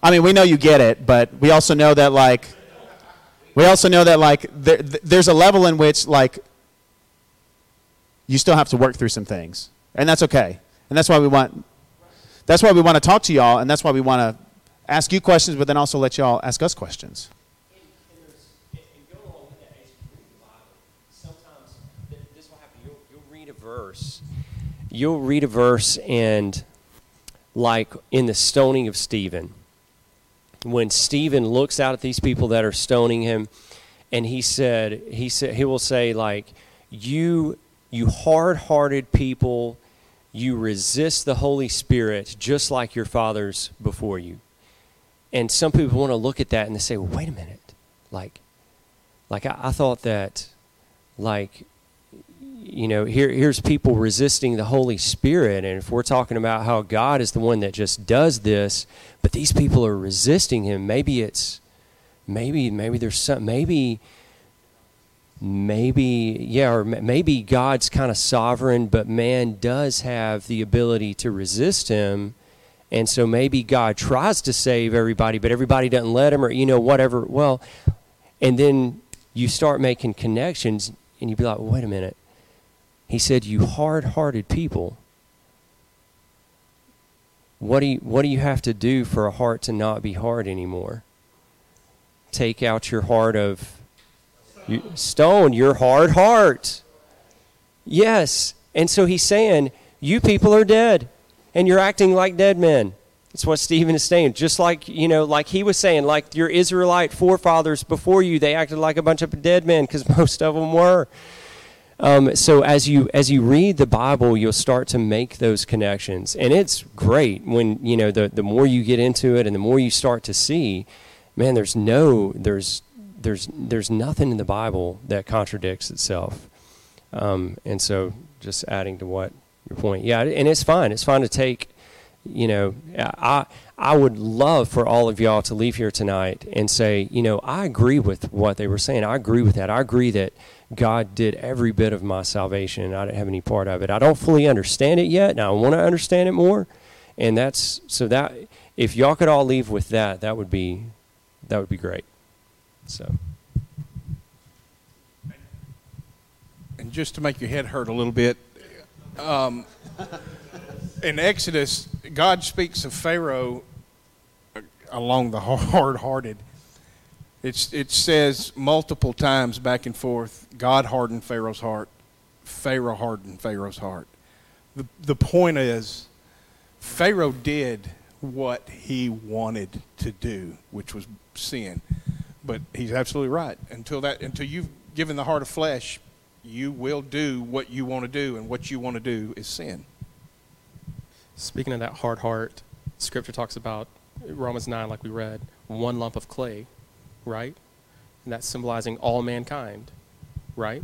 I mean, we know you get it, but we also know that, like, we also know that, like, there, there's a level in which, like, you still have to work through some things. And that's okay. And that's why we want that's why we want to talk to y'all and that's why we want to ask you questions but then also let y'all ask us questions. You'll read a verse, you'll read a verse and like in the stoning of Stephen, when Stephen looks out at these people that are stoning him, and he said, he said, he will say like, you, you hard-hearted people, you resist the Holy Spirit just like your fathers before you. And some people want to look at that and they say, well, wait a minute, like, like I, I thought that, like you know, here here's people resisting the Holy Spirit, and if we're talking about how God is the one that just does this, but these people are resisting Him, maybe it's, maybe maybe there's some maybe. Maybe, yeah, or maybe God's kind of sovereign, but man does have the ability to resist him. And so maybe God tries to save everybody, but everybody doesn't let him, or, you know, whatever. Well, and then you start making connections, and you be like, well, wait a minute he said, You hard hearted people. What do, you, what do you have to do for a heart to not be hard anymore? Take out your heart of you, stone, your hard heart. Yes. And so he's saying, You people are dead, and you're acting like dead men. That's what Stephen is saying. Just like, you know, like he was saying, like your Israelite forefathers before you, they acted like a bunch of dead men because most of them were. Um, so as you as you read the Bible, you'll start to make those connections, and it's great when you know the the more you get into it, and the more you start to see, man, there's no there's there's there's nothing in the Bible that contradicts itself, um, and so just adding to what your point, yeah, and it's fine. It's fine to take, you know, I I would love for all of y'all to leave here tonight and say, you know, I agree with what they were saying. I agree with that. I agree that God did every bit of my salvation, and I didn't have any part of it. I don't fully understand it yet, and I want to understand it more. And that's so that if y'all could all leave with that, that would be that would be great. So. And just to make your head hurt a little bit, um, in Exodus, God speaks of Pharaoh along the hard-hearted it's, it says multiple times back and forth God hardened Pharaoh's heart, Pharaoh hardened Pharaoh's heart. The, the point is, Pharaoh did what he wanted to do, which was sin. But he's absolutely right. Until that, until you've given the heart of flesh, you will do what you want to do, and what you want to do is sin. Speaking of that hard heart, Scripture talks about Romans 9, like we read, one lump of clay right? And that's symbolizing all mankind, right?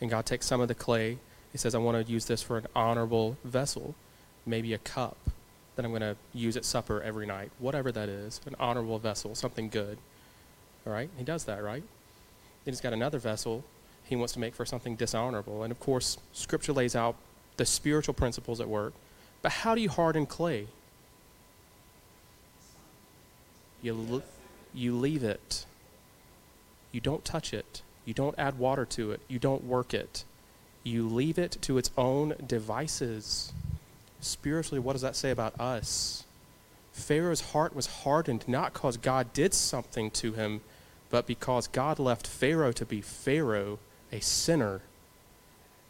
And God takes some of the clay. He says, I want to use this for an honorable vessel. maybe a cup that I'm going to use at supper every night, whatever that is, an honorable vessel, something good. All right? He does that, right? Then he's got another vessel he wants to make for something dishonorable. And of course, Scripture lays out the spiritual principles at work. But how do you harden clay? You, l- you leave it. You don't touch it. You don't add water to it. You don't work it. You leave it to its own devices. Spiritually, what does that say about us? Pharaoh's heart was hardened not because God did something to him, but because God left Pharaoh to be Pharaoh, a sinner.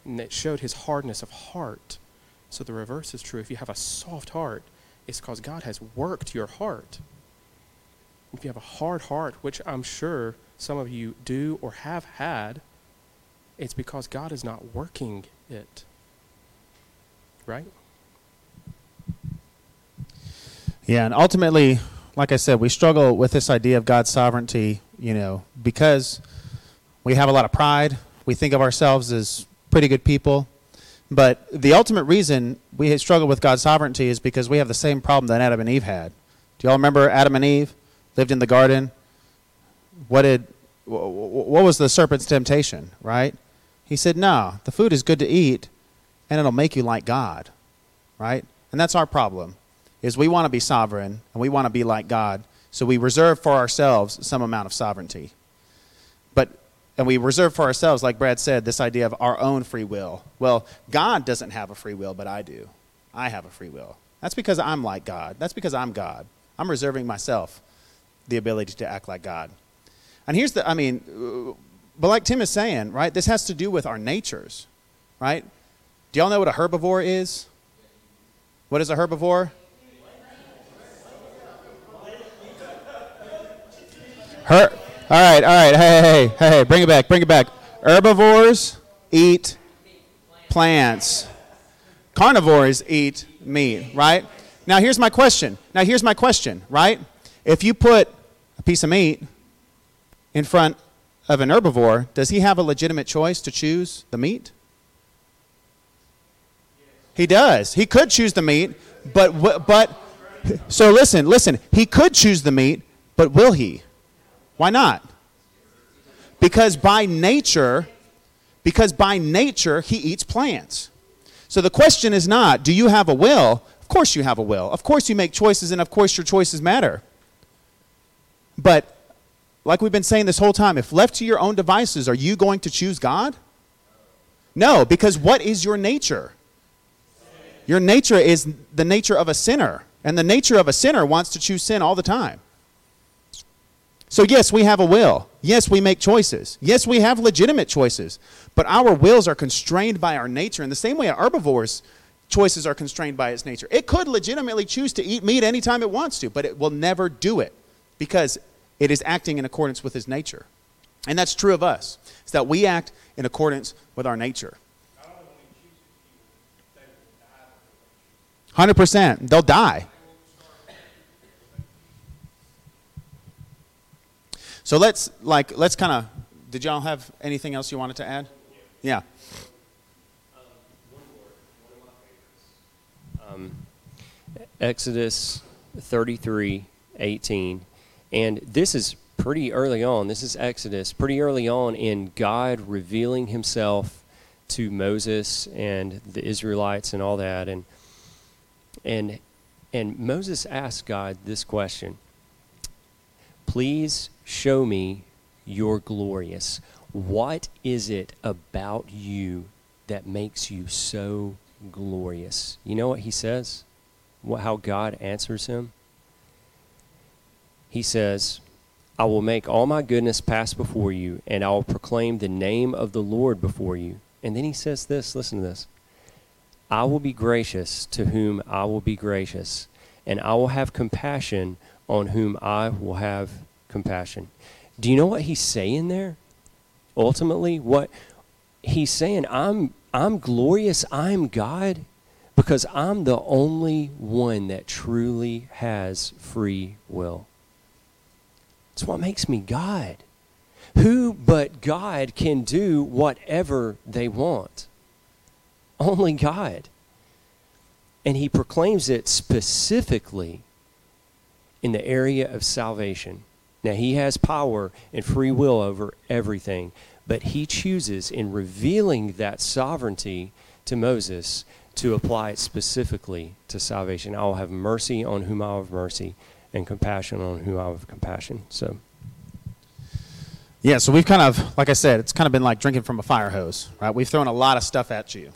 And it showed his hardness of heart. So the reverse is true. If you have a soft heart, it's because God has worked your heart. If you have a hard heart, which I'm sure some of you do or have had, it's because God is not working it. Right? Yeah, and ultimately, like I said, we struggle with this idea of God's sovereignty, you know, because we have a lot of pride. We think of ourselves as pretty good people. But the ultimate reason we struggle with God's sovereignty is because we have the same problem that Adam and Eve had. Do y'all remember Adam and Eve lived in the garden? What did what was the serpent's temptation, right? He said, "No, the food is good to eat and it'll make you like God." Right? And that's our problem is we want to be sovereign and we want to be like God. So we reserve for ourselves some amount of sovereignty. But and we reserve for ourselves, like Brad said, this idea of our own free will. Well, God doesn't have a free will, but I do. I have a free will. That's because I'm like God. That's because I'm God. I'm reserving myself the ability to act like God. And here's the, I mean, but like Tim is saying, right, this has to do with our natures, right? Do y'all know what a herbivore is? What is a herbivore? Her, all right, all right. Hey, hey, hey, hey, bring it back, bring it back. Herbivores eat plants. Carnivores eat meat, right? Now here's my question. Now here's my question, right? If you put a piece of meat in front of an herbivore, does he have a legitimate choice to choose the meat? He does. He could choose the meat, but but so listen, listen. He could choose the meat, but will he? Why not? Because by nature, because by nature he eats plants. So the question is not, do you have a will? Of course you have a will. Of course you make choices and of course your choices matter. But like we've been saying this whole time, if left to your own devices, are you going to choose God? No, because what is your nature? Your nature is the nature of a sinner. And the nature of a sinner wants to choose sin all the time. So, yes, we have a will. Yes, we make choices. Yes, we have legitimate choices. But our wills are constrained by our nature in the same way a herbivore's choices are constrained by its nature. It could legitimately choose to eat meat anytime it wants to, but it will never do it because it is acting in accordance with its nature. And that's true of us. It's that we act in accordance with our nature. 100%. They'll die. So let's like let's kind of did y'all have anything else you wanted to add? Yeah. Um, Exodus 33, 18. And this is pretty early on. This is Exodus, pretty early on in God revealing himself to Moses and the Israelites and all that. And, and, and Moses asked God this question Please show me your glorious. What is it about you that makes you so glorious? You know what he says? What, how God answers him? He says, I will make all my goodness pass before you, and I will proclaim the name of the Lord before you. And then he says this listen to this I will be gracious to whom I will be gracious, and I will have compassion on whom I will have compassion. Do you know what he's saying there? Ultimately, what he's saying, I'm I'm glorious, I'm God because I'm the only one that truly has free will. It's what makes me God. Who but God can do whatever they want? Only God. And he proclaims it specifically in the area of salvation. Now, he has power and free will over everything, but he chooses in revealing that sovereignty to Moses to apply it specifically to salvation. I will have mercy on whom I have mercy, and compassion on whom I have compassion. So, Yeah, so we've kind of, like I said, it's kind of been like drinking from a fire hose, right? We've thrown a lot of stuff at you.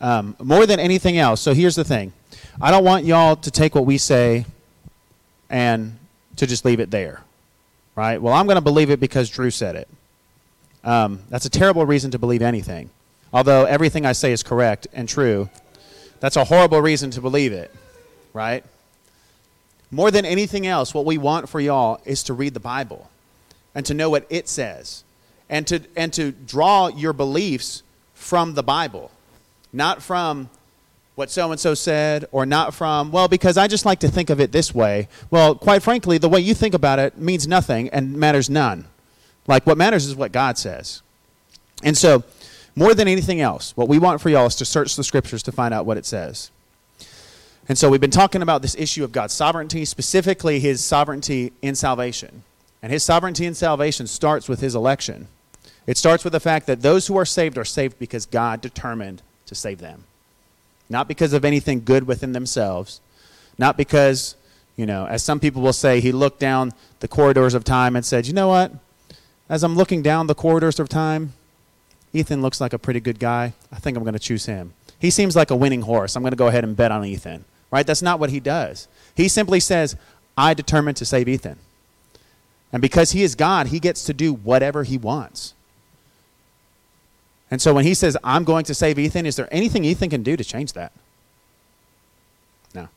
Um, more than anything else, so here's the thing I don't want y'all to take what we say and to just leave it there, right? Well, I'm going to believe it because Drew said it. Um, that's a terrible reason to believe anything. Although everything I say is correct and true, that's a horrible reason to believe it, right? More than anything else, what we want for y'all is to read the Bible and to know what it says and to, and to draw your beliefs from the Bible, not from what so and so said or not from, well, because I just like to think of it this way. Well, quite frankly, the way you think about it means nothing and matters none. Like, what matters is what God says. And so, more than anything else, what we want for y'all is to search the scriptures to find out what it says. And so, we've been talking about this issue of God's sovereignty, specifically his sovereignty in salvation. And his sovereignty in salvation starts with his election. It starts with the fact that those who are saved are saved because God determined to save them. Not because of anything good within themselves, not because, you know, as some people will say, he looked down the corridors of time and said, you know what? As I'm looking down the corridors of time, Ethan looks like a pretty good guy. I think I'm going to choose him. He seems like a winning horse. I'm going to go ahead and bet on Ethan. Right? That's not what he does. He simply says, I determined to save Ethan. And because he is God, he gets to do whatever he wants. And so when he says, I'm going to save Ethan, is there anything Ethan can do to change that? No.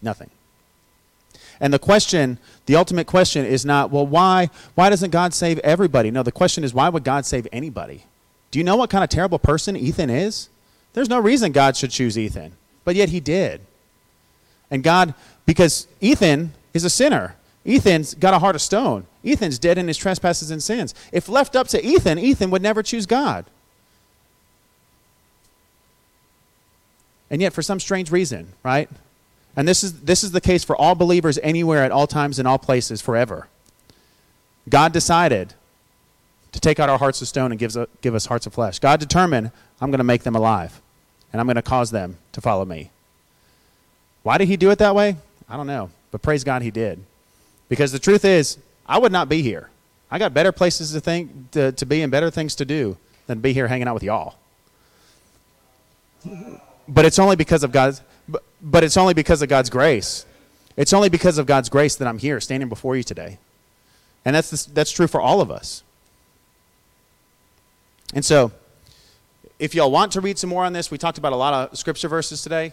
Nothing. And the question, the ultimate question is not, well, why, why doesn't God save everybody? No, the question is, why would God save anybody? Do you know what kind of terrible person Ethan is? There's no reason God should choose Ethan, but yet he did. And God, because Ethan is a sinner, Ethan's got a heart of stone. Ethan's dead in his trespasses and sins. If left up to Ethan, Ethan would never choose God. And yet, for some strange reason, right? And this is, this is the case for all believers anywhere, at all times, in all places, forever. God decided to take out our hearts of stone and gives a, give us hearts of flesh. God determined, I'm going to make them alive, and I'm going to cause them to follow me. Why did he do it that way? I don't know. But praise God he did. Because the truth is, I would not be here. I got better places to think to, to be and better things to do than be here hanging out with y'all. But it's only because of God's but, but it's only because of God's grace. It's only because of God's grace that I'm here standing before you today. And that's the, that's true for all of us. And so if y'all want to read some more on this, we talked about a lot of scripture verses today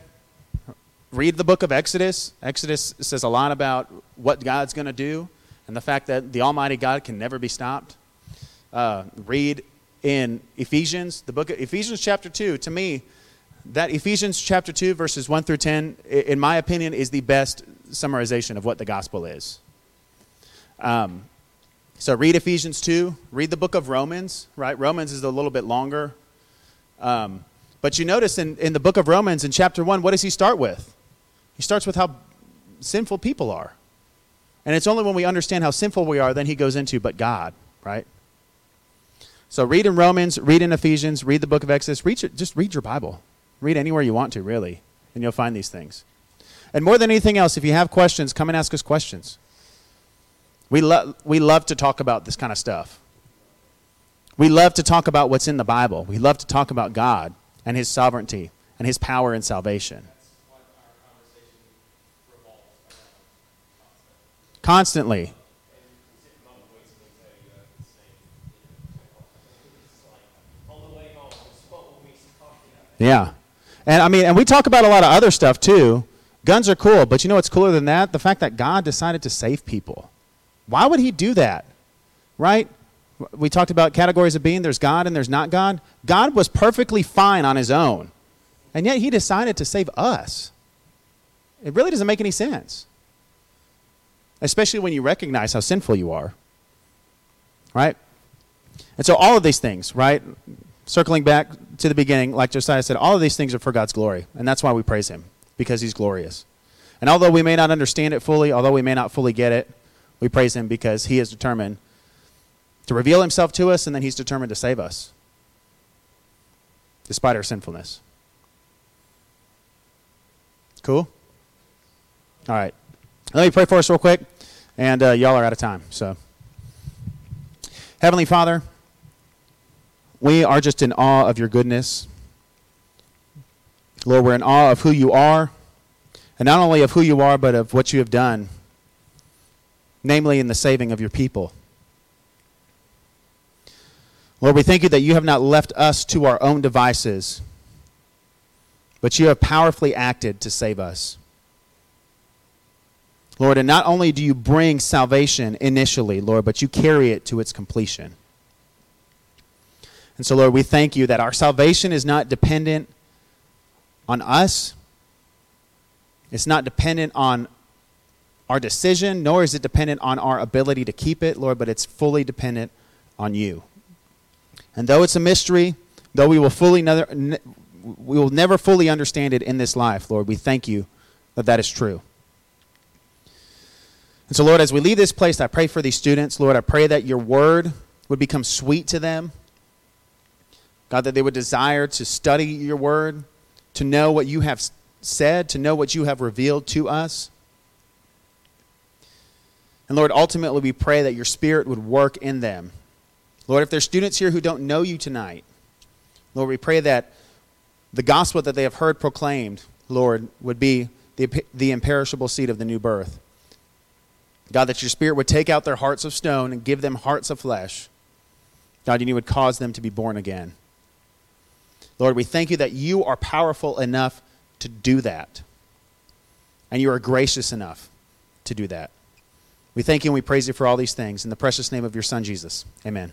read the book of Exodus. Exodus says a lot about what God's going to do and the fact that the Almighty God can never be stopped. Uh, read in Ephesians, the book of Ephesians, chapter 2. To me, that Ephesians chapter 2, verses 1 through 10, in my opinion, is the best summarization of what the gospel is. Um, so read Ephesians 2, read the book of Romans, right? Romans is a little bit longer. Um, but you notice in, in the book of Romans, in chapter 1, what does he start with? He starts with how sinful people are. And it's only when we understand how sinful we are, then he goes into, but God, right? So read in Romans, read in Ephesians, read the book of Exodus, read just read your Bible. Read anywhere you want to, really, and you'll find these things. And more than anything else, if you have questions, come and ask us questions. We, lo- we love to talk about this kind of stuff. We love to talk about what's in the Bible. We love to talk about God and his sovereignty and his power in salvation. Constantly. Yeah. And I mean, and we talk about a lot of other stuff too. Guns are cool, but you know what's cooler than that? The fact that God decided to save people. Why would he do that? Right? We talked about categories of being there's God and there's not God. God was perfectly fine on his own. And yet he decided to save us. It really doesn't make any sense. Especially when you recognize how sinful you are. Right? And so all of these things, right? circling back to the beginning, like Josiah said, all of these things are for God's glory. And that's why we praise Him, because He's glorious. And although we may not understand it fully, although we may not fully get it, we praise Him because He is determined to reveal Himself to us, and then He's determined to save us, despite our sinfulness. Cool? All right. Let me pray for us real quick, and uh, y'all are out of time. So, Heavenly Father, we are just in awe of your goodness. Lord, we're in awe of who you are, and not only of who you are, but of what you have done, namely in the saving of your people. Lord, we thank you that you have not left us to our own devices, but you have powerfully acted to save us. Lord, and not only do you bring salvation initially, Lord, but you carry it to its completion. And so, Lord, we thank you that our salvation is not dependent on us, it's not dependent on our decision, nor is it dependent on our ability to keep it, Lord, but it's fully dependent on you. And though it's a mystery, though we will fully never, we will never fully understand it in this life, Lord, we thank you that that is true. And so, Lord, as we leave this place, I pray for these students. Lord, I pray that your word would become sweet to them. God, that they would desire to study your word, to know what you have said, to know what you have revealed to us. And Lord, ultimately, we pray that your spirit would work in them. Lord, if there's students here who don't know you tonight, Lord, we pray that the gospel that they have heard proclaimed, Lord, would be the, the imperishable seed of the new birth. God, that your spirit would take out their hearts of stone and give them hearts of flesh. God, and you would cause them to be born again. Lord, we thank you that you are powerful enough to do that. And you are gracious enough to do that. We thank you and we praise you for all these things. In the precious name of your Son, Jesus. Amen.